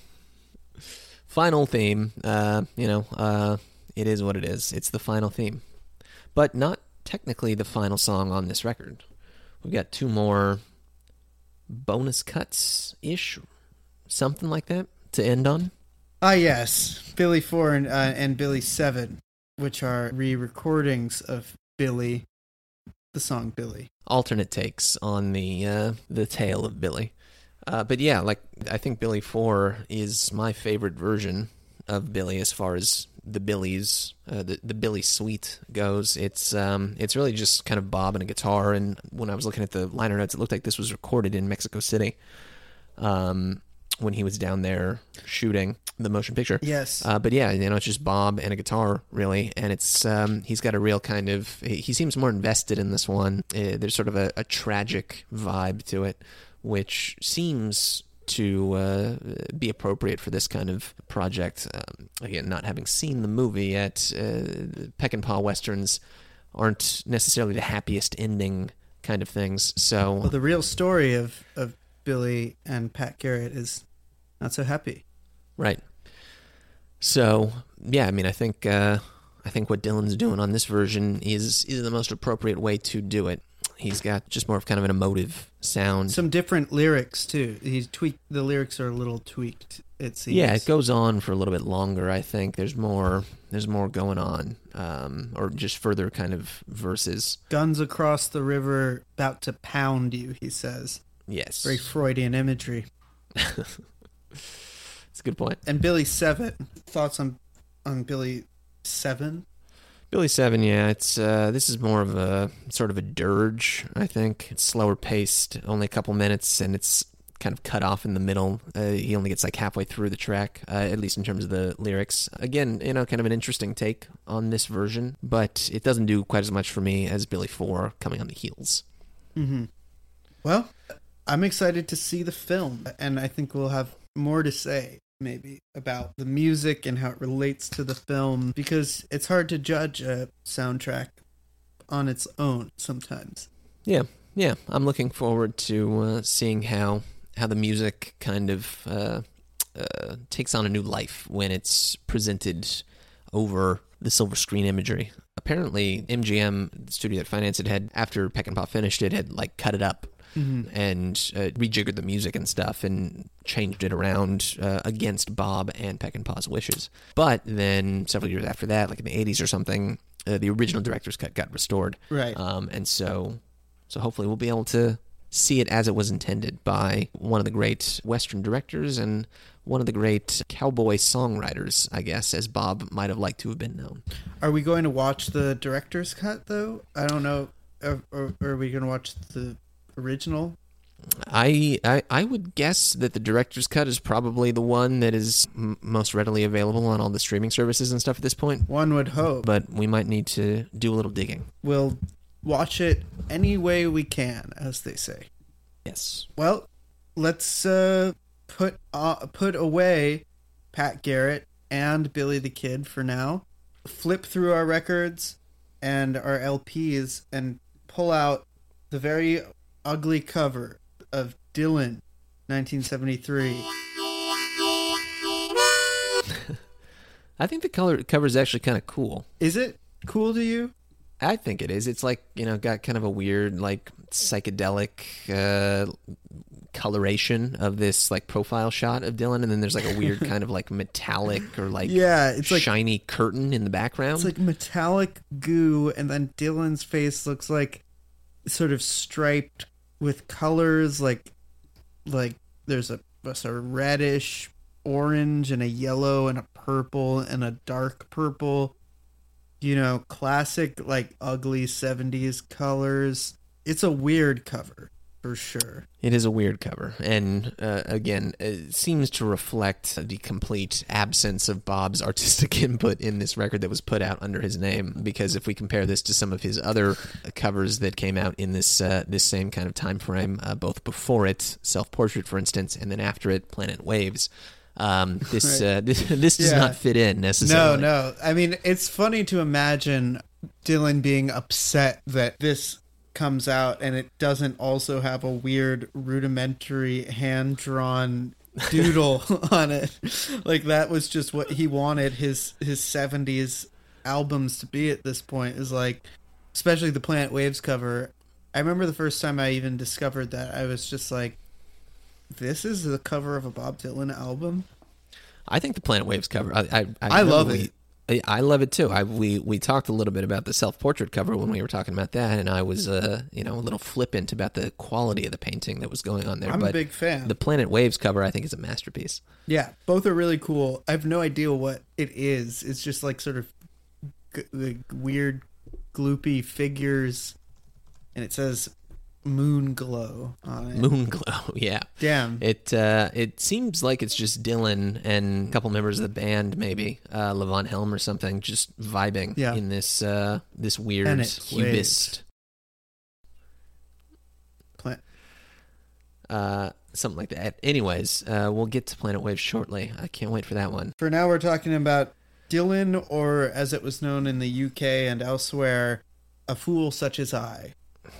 Final theme, uh, you know, uh, it is what it is. It's the final theme but not technically the final song on this record. We've got two more bonus cuts ish, something like that to end on. Ah, yes, Billy Four and, uh, and Billy Seven, which are re-recordings of Billy, the song Billy. Alternate takes on the uh, the tale of Billy. Uh, but yeah, like I think Billy Four is my favorite version of Billy as far as the Billies, uh, the the Billy suite goes. It's um it's really just kind of Bob and a guitar. And when I was looking at the liner notes, it looked like this was recorded in Mexico City, um, when he was down there shooting the motion picture. Yes. Uh, but yeah, you know, it's just Bob and a guitar really, and it's um he's got a real kind of he seems more invested in this one. Uh, there's sort of a, a tragic vibe to it, which seems to uh, be appropriate for this kind of project. Um, again, not having seen the movie yet, uh, Peckinpah westerns aren't necessarily the happiest ending kind of things. So, well, the real story of of Billy and Pat Garrett is not so happy. Right. So, yeah, I mean, I think uh, I think what Dylan's doing on this version is is the most appropriate way to do it. He's got just more of kind of an emotive sound. Some different lyrics too. He's tweaked. The lyrics are a little tweaked. It seems. Yeah, it goes on for a little bit longer. I think there's more. There's more going on, um, or just further kind of verses. Guns across the river, about to pound you. He says. Yes. Very Freudian imagery. [laughs] It's a good point. And Billy Seven. Thoughts on on Billy Seven? Billy Seven, yeah, it's uh, this is more of a sort of a dirge. I think it's slower paced, only a couple minutes, and it's kind of cut off in the middle. Uh, he only gets like halfway through the track, uh, at least in terms of the lyrics. Again, you know, kind of an interesting take on this version, but it doesn't do quite as much for me as Billy Four coming on the heels. Mm-hmm. Well, I'm excited to see the film, and I think we'll have more to say maybe about the music and how it relates to the film because it's hard to judge a soundtrack on its own sometimes. Yeah, yeah. I'm looking forward to uh, seeing how how the music kind of uh, uh, takes on a new life when it's presented over the silver screen imagery. Apparently, MGM, the studio that financed it, had after Peck and Peckinpah finished it, had like cut it up and uh, rejiggered the music and stuff and changed it around uh, against Bob and Peckinpah's wishes. But then several years after that, like in the 80s or something, uh, the original director's cut got restored. Right. Um, and so, so hopefully we'll be able to see it as it was intended by one of the great Western directors and one of the great cowboy songwriters, I guess, as Bob might have liked to have been known. Are we going to watch the director's cut though? I don't know. Or, or, or are we going to watch the original? I, I I would guess that the director's cut is probably the one that is m- most readily available on all the streaming services and stuff at this point. One would hope. But we might need to do a little digging. We'll watch it any way we can, as they say. Yes. Well, let's uh, put uh, put away Pat Garrett and Billy the Kid for now. Flip through our records and our LPs and pull out the very ugly cover of Dylan, 1973. [laughs] I think the color cover is actually kind of cool. Is it cool to you? I think it is. It's like you know, got kind of a weird, like psychedelic uh, coloration of this like profile shot of Dylan, and then there's like a weird [laughs] kind of like metallic or like Yeah, it's like shiny curtain in the background. It's like metallic goo, and then Dylan's face looks like sort of striped with colors, like like there's a, a sort of reddish orange and a yellow and a purple and a dark purple. You know, classic like ugly '70s colors. It's a weird cover for sure. It is a weird cover, and uh, again, it seems to reflect the complete absence of Bob's artistic [laughs] input in this record that was put out under his name. Because if we compare this to some of his other covers that came out in this uh, this same kind of time frame, uh, both before it, Self Portrait, for instance, and then after it, Planet Waves. Um, this, Right. uh, [laughs] this this does Yeah. not fit in necessarily. No, no. I mean, it's funny to imagine Dylan being upset that this comes out and it doesn't also have a weird rudimentary hand drawn [laughs] doodle on it. Like that was just what he wanted his his 70s albums to be at this point is like especially the Planet Waves cover. I remember the first time I even discovered that I was just like this is the cover of a Bob Dylan album. I think the Planet Waves cover. I I, I love we- I, I love it too. I we we talked a little bit about the self portrait cover when we were talking about that, and I was uh you know a little flippant about the quality of the painting that was going on there. I'm but a big fan. the Planet Waves cover, I think, is a masterpiece. Yeah, both are really cool. I have no idea what it is. It's just like sort of g- like weird, gloopy figures, and it says "Moon Glow" on it. Moon glow, [laughs] yeah. Damn. It uh, it seems like it's just Dylan and a couple members of the band, maybe uh, Levon Helm or something, just vibing Yeah. in this uh, this weird cubist, Pla- uh, something like that. Anyways, uh, we'll get to Planet Waves shortly. I can't wait for that one. For now, we're talking about Dylan, or as it was known in the UK and elsewhere, "A Fool Such as I."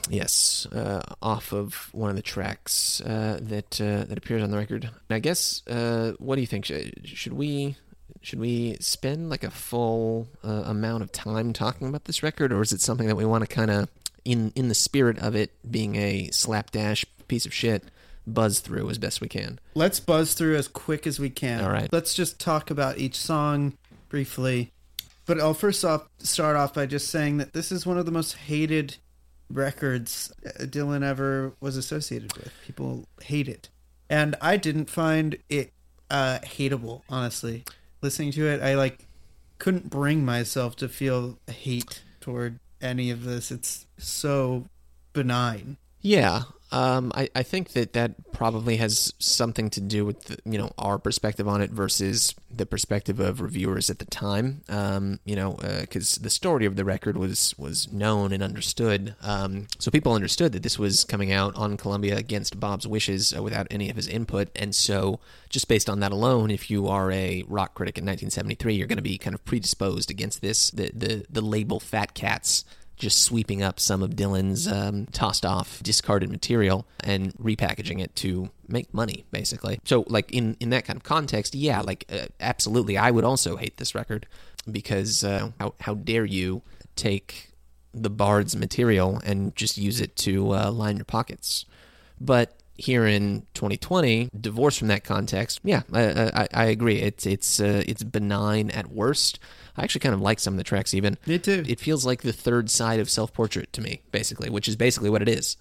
Yes, uh, off of one of the tracks uh, that uh, that appears on the record. I guess. Uh, what do you think? Should, we should we spend like a full uh, amount of time talking about this record, or is it something that we want to kind of, in in the spirit of it being a slapdash piece of shit, buzz through as best we can? Let's buzz through as quick as we can. All right. Let's just talk about each song briefly. But I'll first off start off by just saying that this is one of the most hated records uh, Dylan ever was associated with. People hate it. And I didn't find it uh hateable, honestly. Listening to it, I like couldn't bring myself to feel hate toward any of this. It's so benign. Yeah, um, I, I think that that probably has something to do with the, you know our perspective on it versus the perspective of reviewers at the time. Um, you know, because uh, the story of the record was was known and understood, um, so people understood that this was coming out on Columbia against Bob's wishes uh, without any of his input, and so just based on that alone, if you are a rock critic in 1973, you're going to be kind of predisposed against this the the, the label Fat Cats just sweeping up some of Dylan's um, tossed off, discarded material and repackaging it to make money, basically. So, like in in that kind of context, yeah, like uh, absolutely, I would also hate this record because uh, how how dare you take the Bard's material and just use it to uh, line your pockets? But here in 2020, divorced from that context, yeah, I, I, I agree. It's it's uh, it's benign at worst. I actually kind of like some of the tracks even. Me too. It feels like the third side of self portrait to me, basically, which is basically what it is.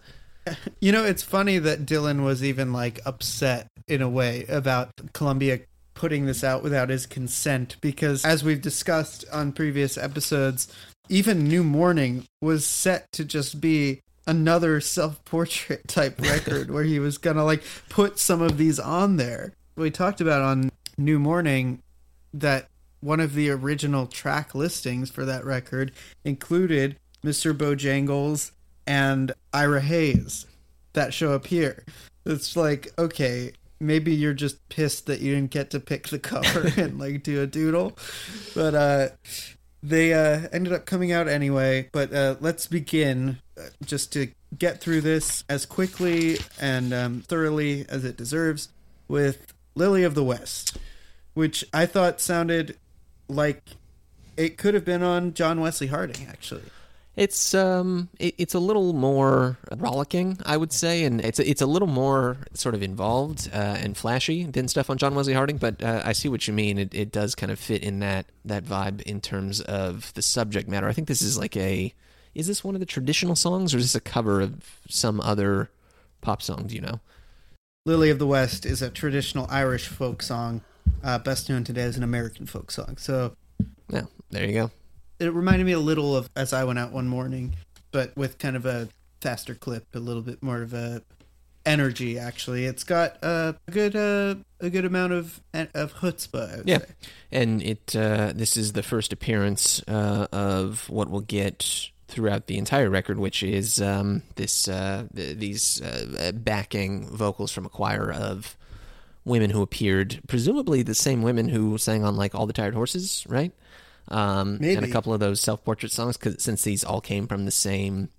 You know, it's funny that Dylan was even like upset in a way about Columbia putting this out without his consent because as we've discussed on previous episodes, even New Morning was set to just be another self-portrait [laughs] type record where he was going to like put some of these on there. We talked about on New Morning that one of the original track listings for that record included Mr. Bojangles and Ira Hayes that show up here. It's like, okay, maybe you're just pissed that you didn't get to pick the cover [laughs] and like do a doodle. But uh they uh ended up coming out anyway, but uh let's begin uh, just to get through this as quickly and um, thoroughly as it deserves with Lily of the West, which I thought sounded like it could have been on John Wesley Harding actually. It's um, it, it's a little more rollicking, I would say, and it's it's a little more sort of involved uh, and flashy than stuff on John Wesley Harding. But uh, I see what you mean. It, it does kind of fit in that that vibe in terms of the subject matter. I think this is like a is this one of the traditional songs or is this a cover of some other pop song? Do you know? Lily of the West is a traditional Irish folk song uh, best known today as an American folk song. So, yeah, there you go. It reminded me a little of "As I Went Out One Morning," but with kind of a faster clip, a little bit more of a energy. Actually, it's got a good uh, a good amount of of chutzpah. yeah, say. and it uh, this is the first appearance uh, of what we'll get throughout the entire record, which is um, this uh, these uh, backing vocals from a choir of women who appeared, presumably the same women who sang on like All the Tired Horses, right? Um, Maybe. And a couple of those self portrait songs, cause, since these all came from the same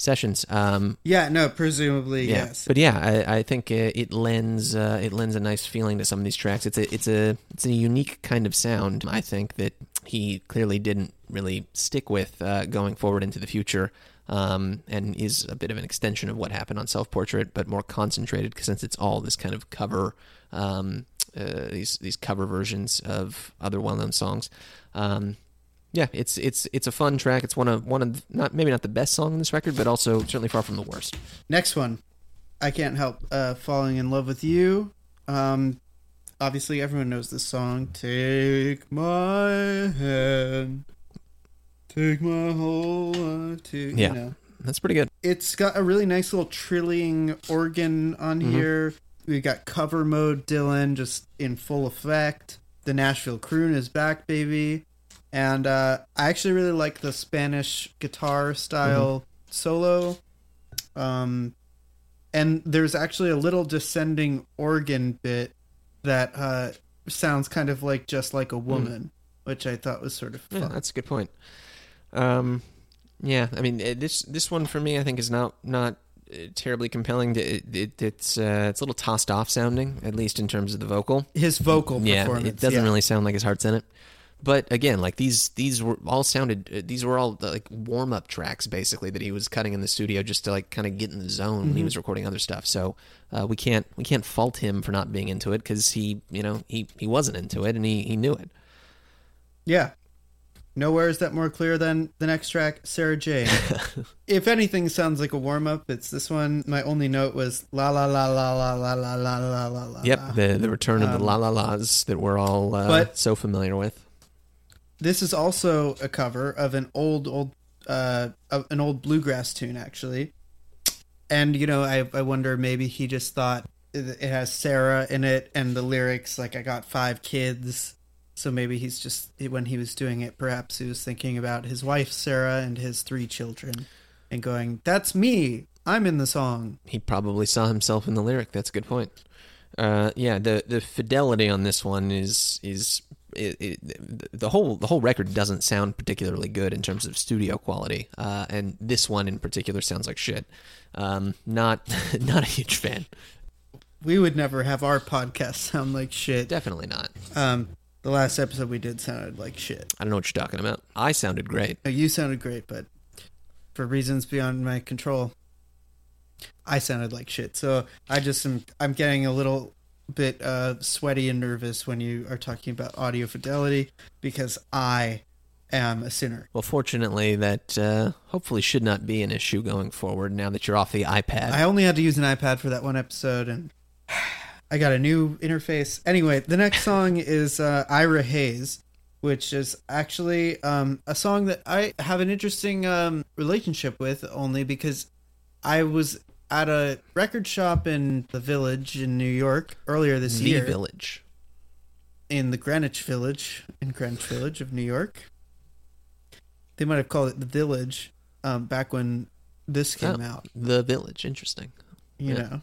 sessions. Um, yeah, no, presumably yeah. yes. But yeah, I, I think it, it lends uh, it lends a nice feeling to some of these tracks. It's a it's a it's a unique kind of sound. I think that he clearly didn't really stick with uh, going forward into the future. Um, and is a bit of an extension of what happened on Self Portrait, but more concentrated since it's all this kind of cover um, uh, these these cover versions of other well known songs. Um, yeah, it's it's it's a fun track. It's one of one of not maybe not the best song on this record, but also certainly far from the worst. Next one, I can't help uh, falling in love with you. Um, obviously, everyone knows this song. Take my hand, take my whole life. To, Yeah. You know. That's pretty good. It's got a really nice little trilling organ on Mhm. here. We got cover mode Dylan just in full effect. The Nashville croon is back, baby. And uh, I actually really like the Spanish guitar style solo. Um, and there's actually a little descending organ bit that uh, sounds kind of like just like a woman, which I thought was sort of Yeah, that's a good point. Um, yeah, I mean eh, this this one for me, I think is not not terribly compelling. It, it, it's uh, it's a little tossed off sounding, at least in terms of the vocal. His vocal yeah, performance. it doesn't yeah. really sound like his heart's in it. But again, like these these were all sounded uh, these were all like warm up tracks basically that he was cutting in the studio just to like kind of get in the zone when he Mhm. was recording other stuff. So uh, we can't we can't fault him for not being into it because he you know he he wasn't into it and he he knew it. Yeah. Nowhere is that more clear than the next track, Sarah Jane. if anything sounds like a warm up, it's this one. My only note was la la la la la la la la la la la. Yep, the the return of Um, the la la las that we're all uh, but- so familiar with. This is also a cover of an old old uh an old bluegrass tune actually. and you know, I I wonder maybe he just thought it it has Sarah in it, and the lyrics like I got five kids. So maybe he's just when he was doing it, perhaps he was thinking about his wife Sarah and his three children, and going, "That's me. I'm in the song." He probably saw himself in the lyric. That's a good point. Uh, yeah, the the fidelity on this one is is it, it, the whole the whole record doesn't sound particularly good in terms of studio quality, uh, and this one in particular sounds like shit. Um, not [laughs] not a huge fan. We would never have our podcast sound like shit. Definitely not. Um, the last episode we did sounded like shit. I don't know what you're talking about. I sounded great. No, you sounded great, but for reasons beyond my control, I sounded like shit. So I just am I'm getting a little bit uh, sweaty and nervous when you are talking about audio fidelity because I am a sinner. Well, fortunately, that uh, hopefully should not be an issue going forward. Now that you're off the iPad, I only had to use an iPad for that one episode, and [sighs] I got a new interface. Anyway, the next song [laughs] is uh, Ira Hayes, which is actually um, a song that I have an interesting um, relationship with, only because I was at a record shop in the Village in New York earlier this the year. Village. in the Greenwich Village, in Greenwich Village of New York. They might have called it the Village um, back when this came Oh, out. The Village. Interesting. You yeah. know,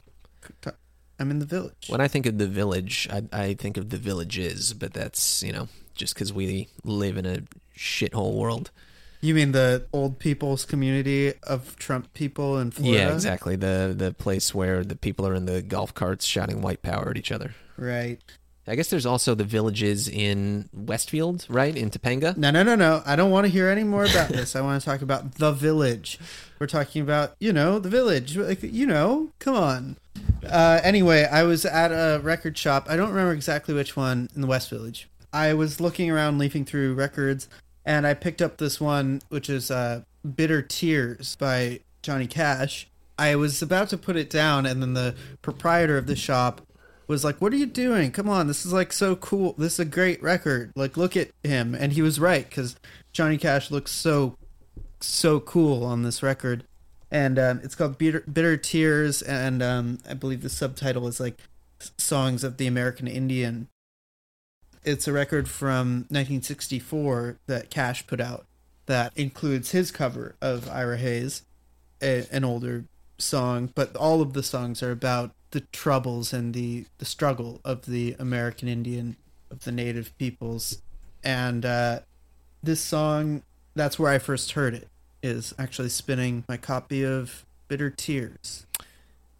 I'm in the Village. When I think of the Village, I, I think of the Villages, but that's you know just because we live in a shithole world. You mean the old people's community of Trump people in Florida? Yeah, exactly. The the place where the people are in the golf carts shouting white power at each other. Right. I guess there's also the villages in Westfield, right? In Topanga. No, no, no, no. I don't want to hear any more about this. I want to talk about the Village. We're talking about, you know, the Village. Like, you know, come on. Uh, anyway, I was at a record shop. I don't remember exactly which one in the West Village. I was looking around, leafing through records, and I picked up this one, which is uh, "Bitter Tears" by Johnny Cash. I was about to put it down, and then the proprietor of the shop was like, "What are you doing? Come on, this is like so cool. This is a great record. Like, look at him." And he was right because Johnny Cash looks so so cool on this record, and um, it's called Bitter, Bitter Tears, and um, I believe the subtitle is like "Songs of the American Indian." It's a record from 1964 that Cash put out that includes his cover of Ira Hayes, a, an older song, but all of the songs are about the troubles and the, the struggle of the American Indian, of the native peoples. And uh, this song, that's where I first heard it, is actually spinning my copy of Bitter Tears.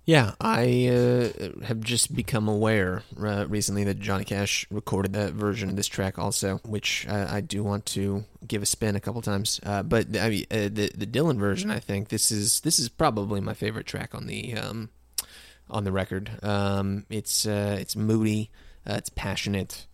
Yeah, I uh, have just become aware uh, recently that Johnny Cash recorded that version of this track also, which uh, I do want to give a spin a couple times. Uh, but I mean, uh, the the Dylan version, I think this is this is probably my favorite track on the um, on the record. Um, it's uh, it's moody, it's passionate.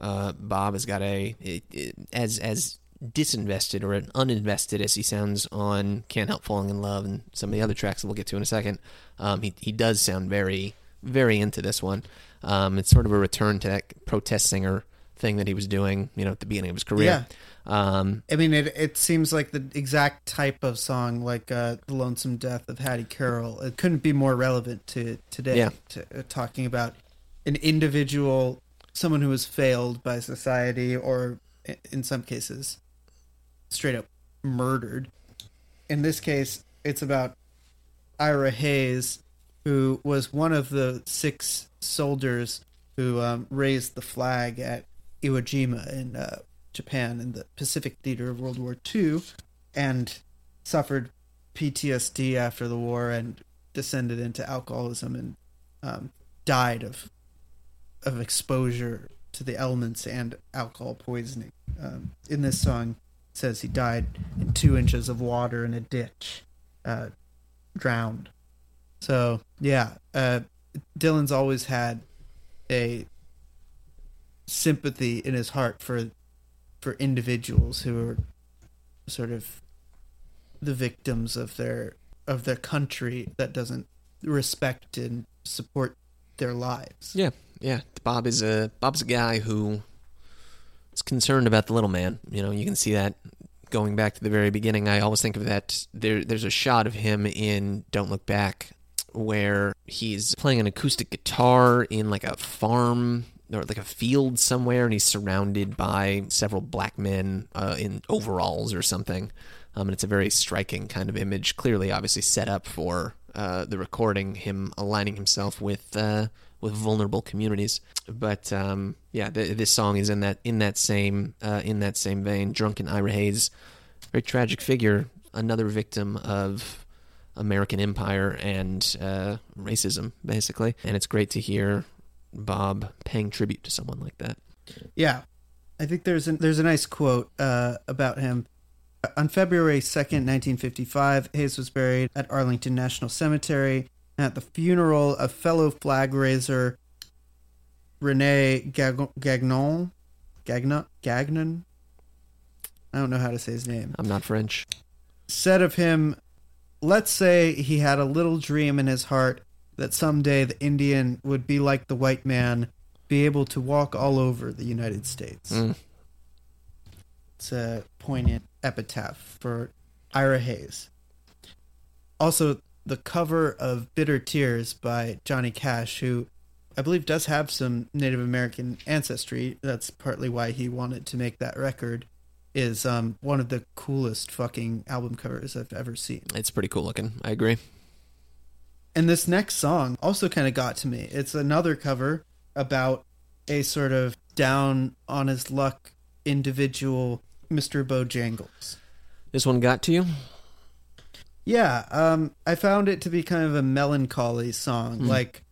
Bob has got a it, it, as as disinvested or an uninvested as he sounds on "Can't Help Falling in Love" and some of the other tracks that we'll get to in a second. Um, he he does sound very very into this one. Um, it's sort of a return to that protest singer thing that he was doing, you know, at the beginning of his career. Um, I mean, it it seems like the exact type of song, like uh, "The Lonesome Death of Hattie Carroll." It couldn't be more relevant to today. Yeah. To, uh, talking about an individual, someone who was failed by society, or in some cases, straight up murdered. In this case, it's about Ira Hayes, who was one of the six soldiers who um, raised the flag at Iwo Jima in uh, Japan in the Pacific theater of World War II, and suffered PTSD after the war and descended into alcoholism and um, died of of exposure to the elements and alcohol poisoning. Um, in this song, says he died in two inches of water in a ditch, uh, drowned. So yeah, uh, Dylan's always had a sympathy in his heart for for individuals who are sort of the victims of their of their country that doesn't respect and support their lives. yeah, yeah. Bob is a Bob's a guy who is concerned about the little man. You know, you can see that going back to the very beginning. I always think of that. There, there's a shot of him in "Don't Look Back" where he's playing an acoustic guitar in like a farm or like a field somewhere, and he's surrounded by several black men uh, in overalls or something. Um, and it's a very striking kind of image, clearly, obviously set up for uh, the recording, him aligning himself with uh, with vulnerable communities. But um, yeah, th- this song is in that in that same uh, in that same vein. Drunken Ira Hayes, very tragic figure, another victim of American empire and uh, racism, basically. And it's great to hear Bob paying tribute to someone like that. Yeah, I think there's a, there's a nice quote uh, about him. On February 2nd, 1955, Hayes was buried at Arlington National Cemetery. At the funeral of fellow flag raiser Rene Gag- Gagnon, Gagnon, Gagnon. I don't know how to say his name. I'm not French. Said of him, let's say he had a little dream in his heart that someday the Indian would be like the white man, be able to walk all over the United States. Mm. It's a poignant epitaph for Ira Hayes. Also, the cover of Bitter Tears by Johnny Cash, who I believe does have some Native American ancestry. That's partly why he wanted to make that record. Is um, one of the coolest fucking album covers I've ever seen. It's pretty cool looking. I agree. And this next song also kind of got to me. It's another cover about a sort of down on his luck individual, Mr. Bojangles. This one got to you? Yeah, um, I found it to be kind of a melancholy song, like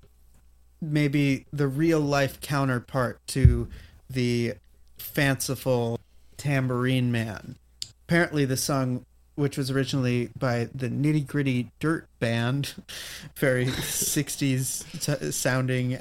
maybe the real life counterpart to the fanciful Tambourine Man. Apparently, the song, which was originally by the Nitty Gritty Dirt Band, [laughs] very [laughs] 60s t- sounding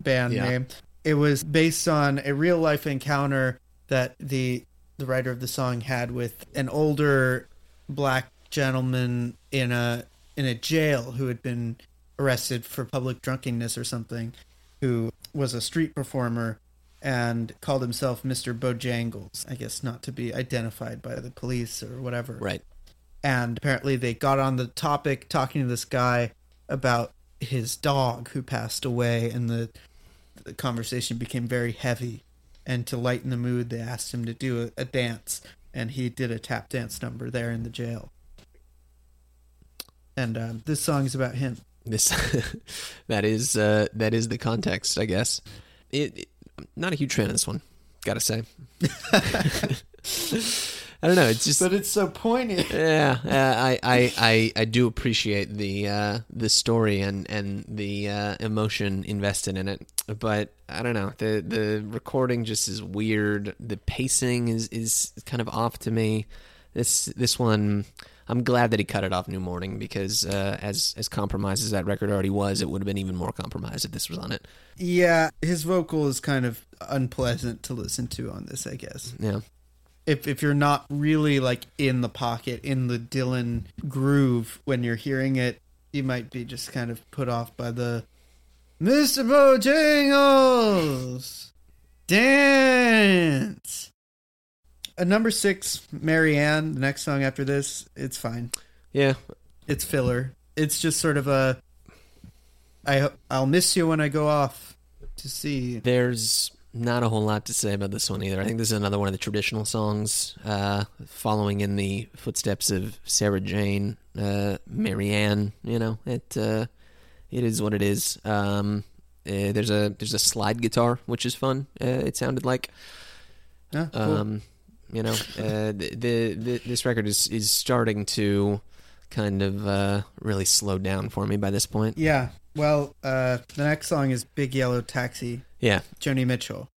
band Yeah. name, it was based on a real life encounter that the the writer of the song had with an older black gentleman in a in a jail who had been arrested for public drunkenness or something, who was a street performer and called himself Mr. Bojangles. I guess not to be identified by the police or whatever. Right. And apparently they got on the topic talking to this guy about his dog who passed away and the, the conversation became very heavy and to lighten the mood they asked him to do a, a dance and he did a tap dance number there in the jail and um, this song is about him This [laughs] that is uh, that is the context, I guess. It, it I'm not a huge fan of this one, gotta say. [laughs] I don't know. It's just but it's so poignant [laughs] yeah. Uh, I, I I I do appreciate the uh, the story and and the uh, emotion invested in it, but I don't know. the The recording just is weird. The pacing is is kind of off to me. This this one. I'm glad that he cut it off New Morning because uh, as as compromised as that record already was, it would have been even more compromised if this was on it. yeah his vocal is kind of unpleasant to listen to on this i guess Yeah, if if you're not really like in the pocket in the Dylan groove when you're hearing it, you might be just kind of put off by the Mr. Bojangles dance. Uh, number six, Mary Ann. The next song after this, it's fine. yeah. It's filler. It's just sort of a. I I'll miss you when I go off to sea. There's not a whole lot to say about this one either. I think this is another one of the traditional songs, uh, following in the footsteps of Sarah Jane, uh, Mary Ann. You know, it uh, it is what it is. Um, uh, there's a there's a slide guitar, which is fun. Uh, it sounded like. Huh? Cool. Um, you know, uh, the, the, the this record is is starting to kind of uh, really slow down for me by this point. yeah. Well, uh, the next song is "Big Yellow Taxi." Yeah. Joni Mitchell.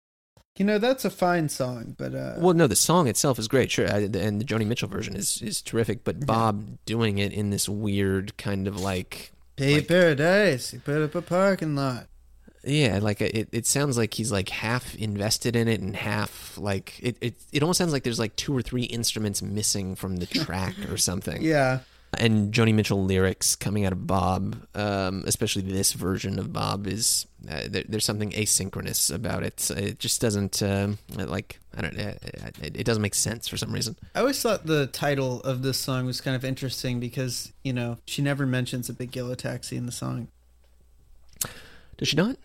You know, that's a fine song, but uh, Well, no, the song itself is great, sure, I- and the Joni Mitchell version is is terrific. But Bob doing it in this weird kind of like, Pay like- Paradise, he put up a parking lot. Yeah, like it. It sounds like he's like half invested in it and half like it. It, it almost sounds like there's like two or three instruments missing from the track or something. [laughs] Yeah, And Joni Mitchell lyrics coming out of Bob, um, especially this version of Bob, is uh, there, there's something asynchronous about it. It just doesn't um, like I don't. Uh, it, it doesn't make sense for some reason. I always thought the title of this song was kind of interesting because you know she never mentions a big yellow taxi in the song. Does she not?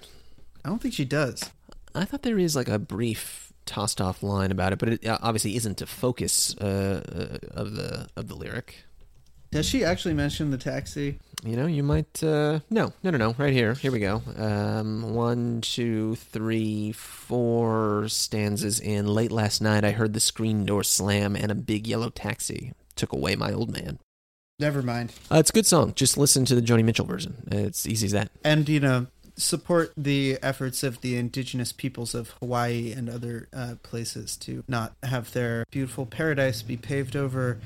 I don't think she does. I thought there is like a brief tossed off line about it, but it uh, obviously isn't a focus uh, uh, of the of the lyric. Does she actually mention the taxi? You know, you might. Uh, no, no, no, no. Right here. Here we go. Um, one, two, three, four stanzas in. Late last night, I heard the screen door slam and a big yellow taxi took away my old man. Never mind. Uh, it's a good song. Just listen to the Joni Mitchell version. It's easy as that. And you know, support the efforts of the indigenous peoples of Hawaii and other uh, places to not have their beautiful paradise be paved over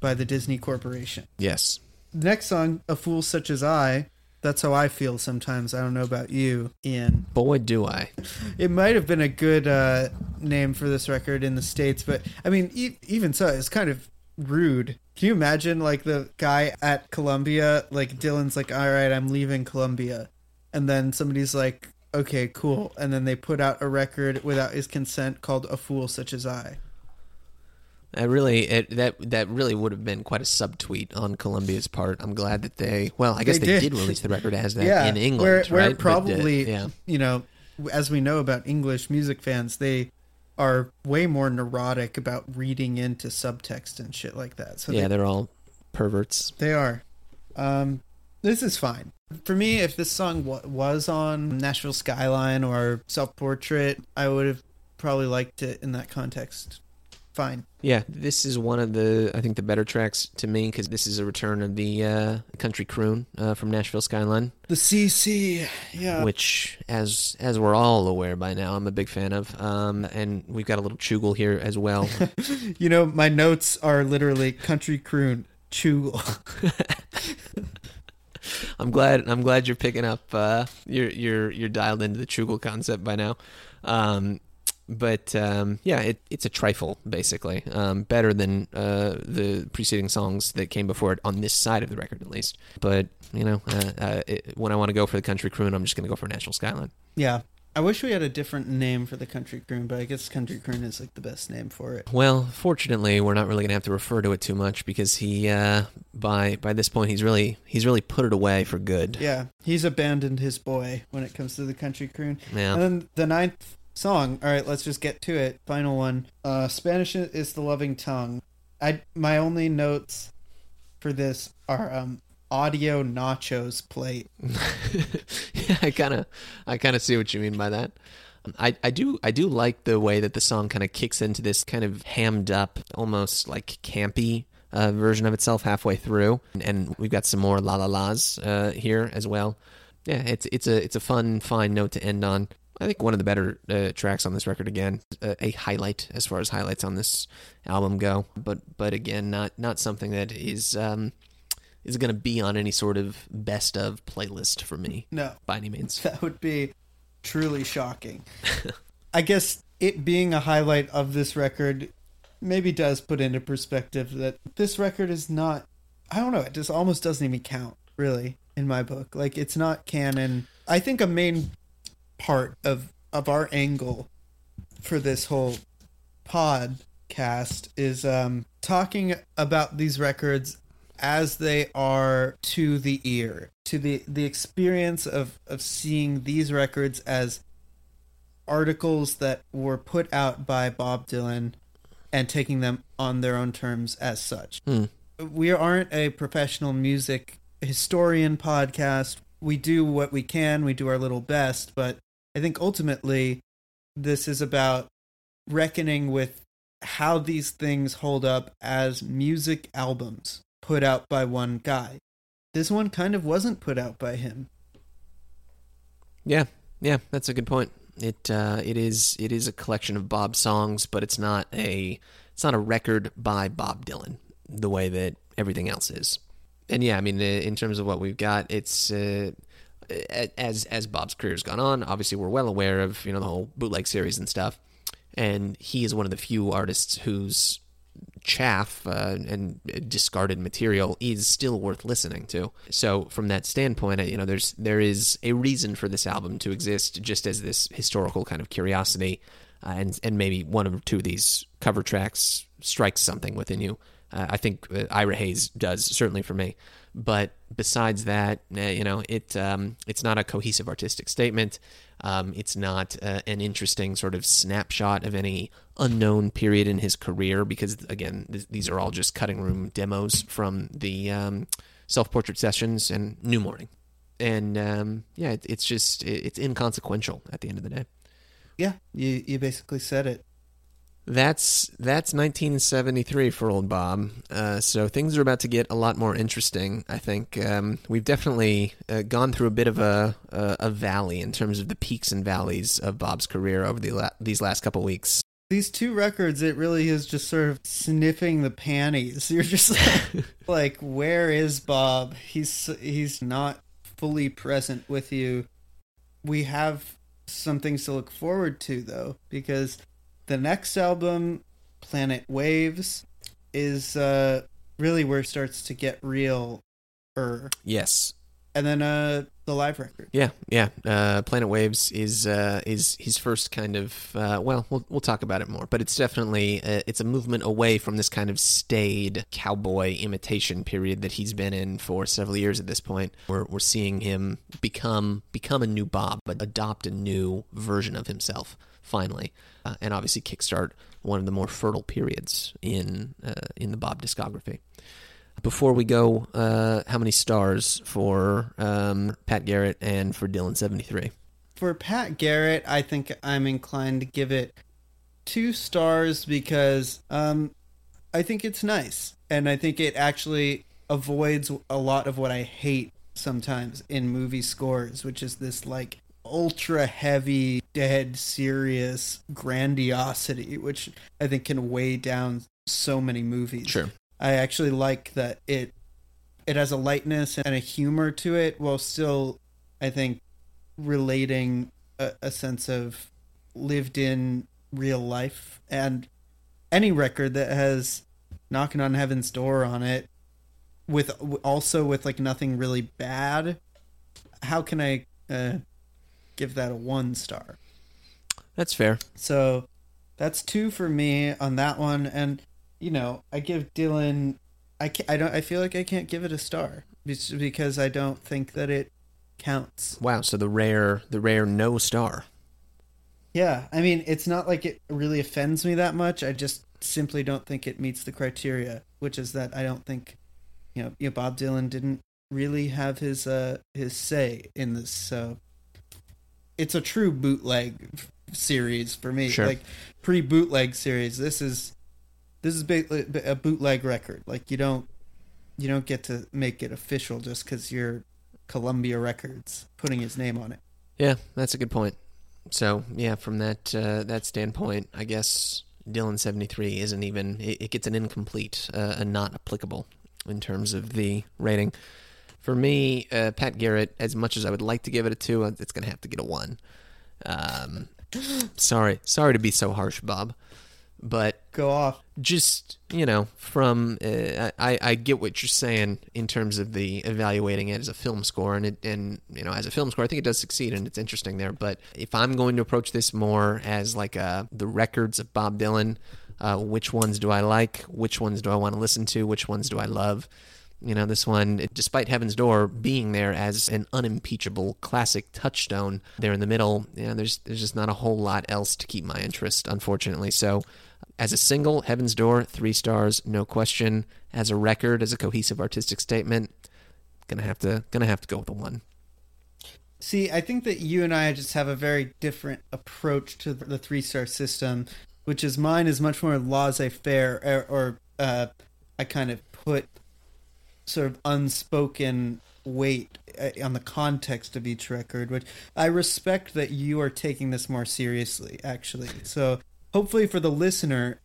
by the Disney Corporation. Yes. The next song, A Fool Such as I, that's how I feel sometimes. I don't know about you, Ian. Boy, do I. It might have been a good uh, name for this record in the States, but I mean, e- even so, it's kind of rude. Can you imagine, like, the guy at Columbia, like, Dylan's like, all right, I'm leaving Columbia. And then somebody's like, okay, cool. And then they put out a record without his consent called A Fool Such as I. I really it, that that really would have been quite a subtweet on Columbia's part. I'm glad that they well, I guess They they, did. did. release the record as that yeah, in England, where, where right? But, uh, probably, yeah, you know, as we know about English music fans, they are way more neurotic about reading into subtext and shit like that. So yeah, they, they're all perverts. they are. Um, this is fine for me. If this song w- was on Nashville Skyline or Self Portrait, I would have probably liked it in that context. Fine. Yeah, this is one of the I think the better tracks to me because this is a return of the uh, country croon uh, from Nashville Skyline, The CC, yeah. which as as we're all aware by now, I'm a big fan of. Um, and we've got a little chugal here as well. [laughs] You know, my notes are literally country croon, chugal. [laughs] I'm glad I'm glad you're picking up. Uh, you're you're you're dialed into the chugal concept by now. Um, but um, yeah, it, it's a trifle basically. Um, better than uh, the preceding songs that came before it on this side of the record, at least. But you know, uh, uh, it, when I want to go for the country croon, I'm just going to go for Nashville Skyline. Yeah. I wish we had a different name for the country croon, but I guess country croon is like the best name for it. Well, fortunately, we're not really going to have to refer to it too much because he, uh, by by this point, he's really he's really put it away for good. Yeah, he's abandoned his boy when it comes to the country croon. Yeah. And then the ninth song. All right, let's just get to it. Final one. Uh, Spanish is the loving tongue. I my only notes for this are um, audio nachos plate. [laughs] yeah, I kind of, I kind of see what you mean by that. I, I do, I do like the way that the song kind of kicks into this kind of hammed up, almost like campy uh, version of itself halfway through, and, we've got some more la la las uh, here as well. Yeah, it's it's a it's a fun, fine note to end on. I think one of the better uh, tracks on this record again, a, a highlight as far as highlights on this album go. But but again, not not something that is um, is going to be on any sort of best of playlist for me No, by any means. that would be truly shocking. [laughs] I guess it being a highlight of this record maybe does put into perspective that this record is not. I don't know. It just almost doesn't even count, really, in my book. Like it's not canon. I think a main part of of our angle for this whole podcast is um talking about these records as they are to the ear to the the experience of of seeing these records as articles that were put out by Bob Dylan and taking them on their own terms as such. Hmm. We aren't a professional music historian podcast. We do what we can, we do our little best, but I think ultimately this is about reckoning with how these things hold up as music albums put out by one guy. This one kind of wasn't put out by him. Yeah, yeah, that's a good point. It uh, it is it is a collection of Bob songs, but it's not a it's not a record by Bob Dylan the way that everything else is. And yeah, I mean, in terms of what we've got, it's uh, as as Bob's career's gone on. Obviously, we're well aware of you know the whole bootleg series and stuff. And he is one of the few artists whose chaff uh, and discarded material is still worth listening to. So from that standpoint, you know, there's there is a reason for this album to exist, just as this historical kind of curiosity, uh, and and maybe one or two of these cover tracks strikes something within you. Uh, I think uh, Ira Hayes does certainly for me. But besides that, eh, you know, it um, it's not a cohesive artistic statement. Um, it's not uh, an interesting sort of snapshot of any unknown period in his career because, again, th- these are all just cutting room demos from the um, self portrait sessions and New Morning. And um, yeah, it, it's just it, it's inconsequential at the end of the day. Yeah, you you basically said it. That's that's 1973 for old Bob. Uh, so things are about to get a lot more interesting. I think um, we've definitely uh, gone through a bit of a, a, a valley in terms of the peaks and valleys of Bob's career over the la- these last couple weeks. These two records, it really is just sort of sniffing the panties. [laughs] You're just like, [laughs] like where is Bob? He's he's not fully present with you. We have some things to look forward to though, because the next album, Planet Waves, is uh, really where it starts to get real. Er. Yes. And then uh, the live record. Yeah, yeah. Uh, Planet Waves is uh, is his first kind of uh, well, we'll we'll talk about it more, but it's definitely uh, it's a movement away from this kind of staid cowboy imitation period that he's been in for several years at this point. We're we're seeing him become become a new Bob, but adopt a new version of himself finally, uh, and obviously kickstart one of the more fertile periods in uh, in the Bob discography. Before we go, uh, how many stars for um, Pat Garrett and for Dylan seventy three? For Pat Garrett, I think I'm inclined to give it two stars because um, I think it's nice, and I think it actually avoids a lot of what I hate sometimes in movie scores, which is this like ultra heavy, dead serious grandiosity, which I think can weigh down so many movies. Sure. I actually like that it it has a lightness and a humor to it while still I think relating a, a sense of lived in real life and any record that has knocking on heaven's door on it with also with like nothing really bad how can i uh, give that a one star. That's fair. So that's two for me on that one, and you know I give Dylan. I can't, I don't. I feel like I can't give it a star because I don't think that it counts. Wow. So the rare, the rare no star. Yeah, I mean, it's not like it really offends me that much. I just simply don't think it meets the criteria, which is that I don't think, you know, you know Bob Dylan didn't really have his uh his say in this. So it's a true bootleg series for me. Sure. Like pre bootleg series. This is this is a bootleg record. Like you don't you don't get to make it official just because you're Columbia Records putting his name on it. Yeah, that's a good point. So yeah, from that uh, that standpoint, I guess Dylan seventy three isn't even it, it, gets an incomplete uh, and not applicable in terms of the rating. For me, uh, Pat Garrett, as much as I would like to give it a two, uh, it's going to have to get a one. Um, [gasps] sorry, sorry to be so harsh, Bob, but go off. Just you know, from uh, I, I get what you're saying in terms of the evaluating it as a film score, and it, and you know, as a film score, I think it does succeed, and it's interesting there. But if I'm going to approach this more as like uh, the records of Bob Dylan, uh, which ones do I like? Which ones do I want to listen to? Which ones do I love? You know, this one, despite Heaven's Door being there as an unimpeachable classic touchstone there in the middle, you know, there's there's just not a whole lot else to keep my interest, unfortunately. So, as a single, Heaven's Door, three stars, no question. As a record, as a cohesive artistic statement, gonna have to gonna have to go with the one. See, I think that you and I just have a very different approach to the three star system, which is mine is much more laissez faire, or, or uh, I kind of put sort of unspoken weight uh, on the context of each record, which I respect that you are taking this more seriously, actually. So hopefully for the listener,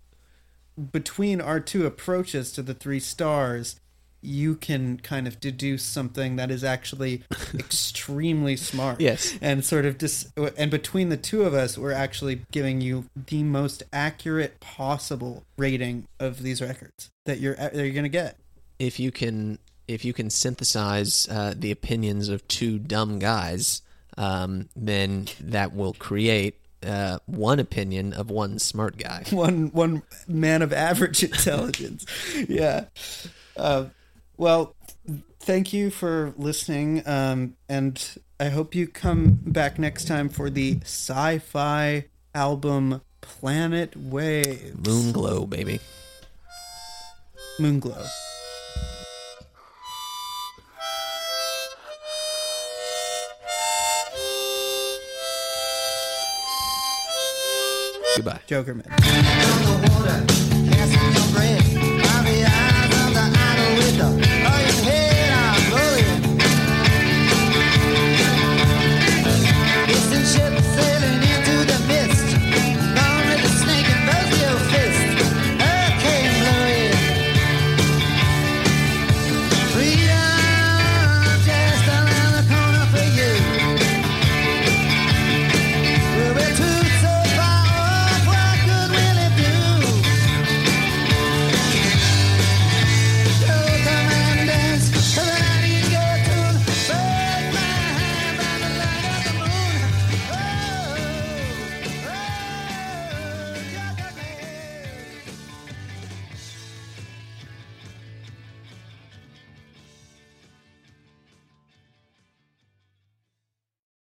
between our two approaches to the three stars, you can kind of deduce something that is actually [laughs] extremely smart. Yes. And sort of dis- and between the two of us, we're actually giving you the most accurate possible rating of these records that you're that you're going to get. If you can if you can synthesize uh, the opinions of two dumb guys, um, then that will create uh, one opinion of one smart guy. [laughs] one one man of average [laughs] intelligence. yeah. Uh, well, thank you for listening, um, and I hope you come back next time for the sci-fi album Planet Waves. Moon glow, baby. Moonglow. Goodbye. Joker Man.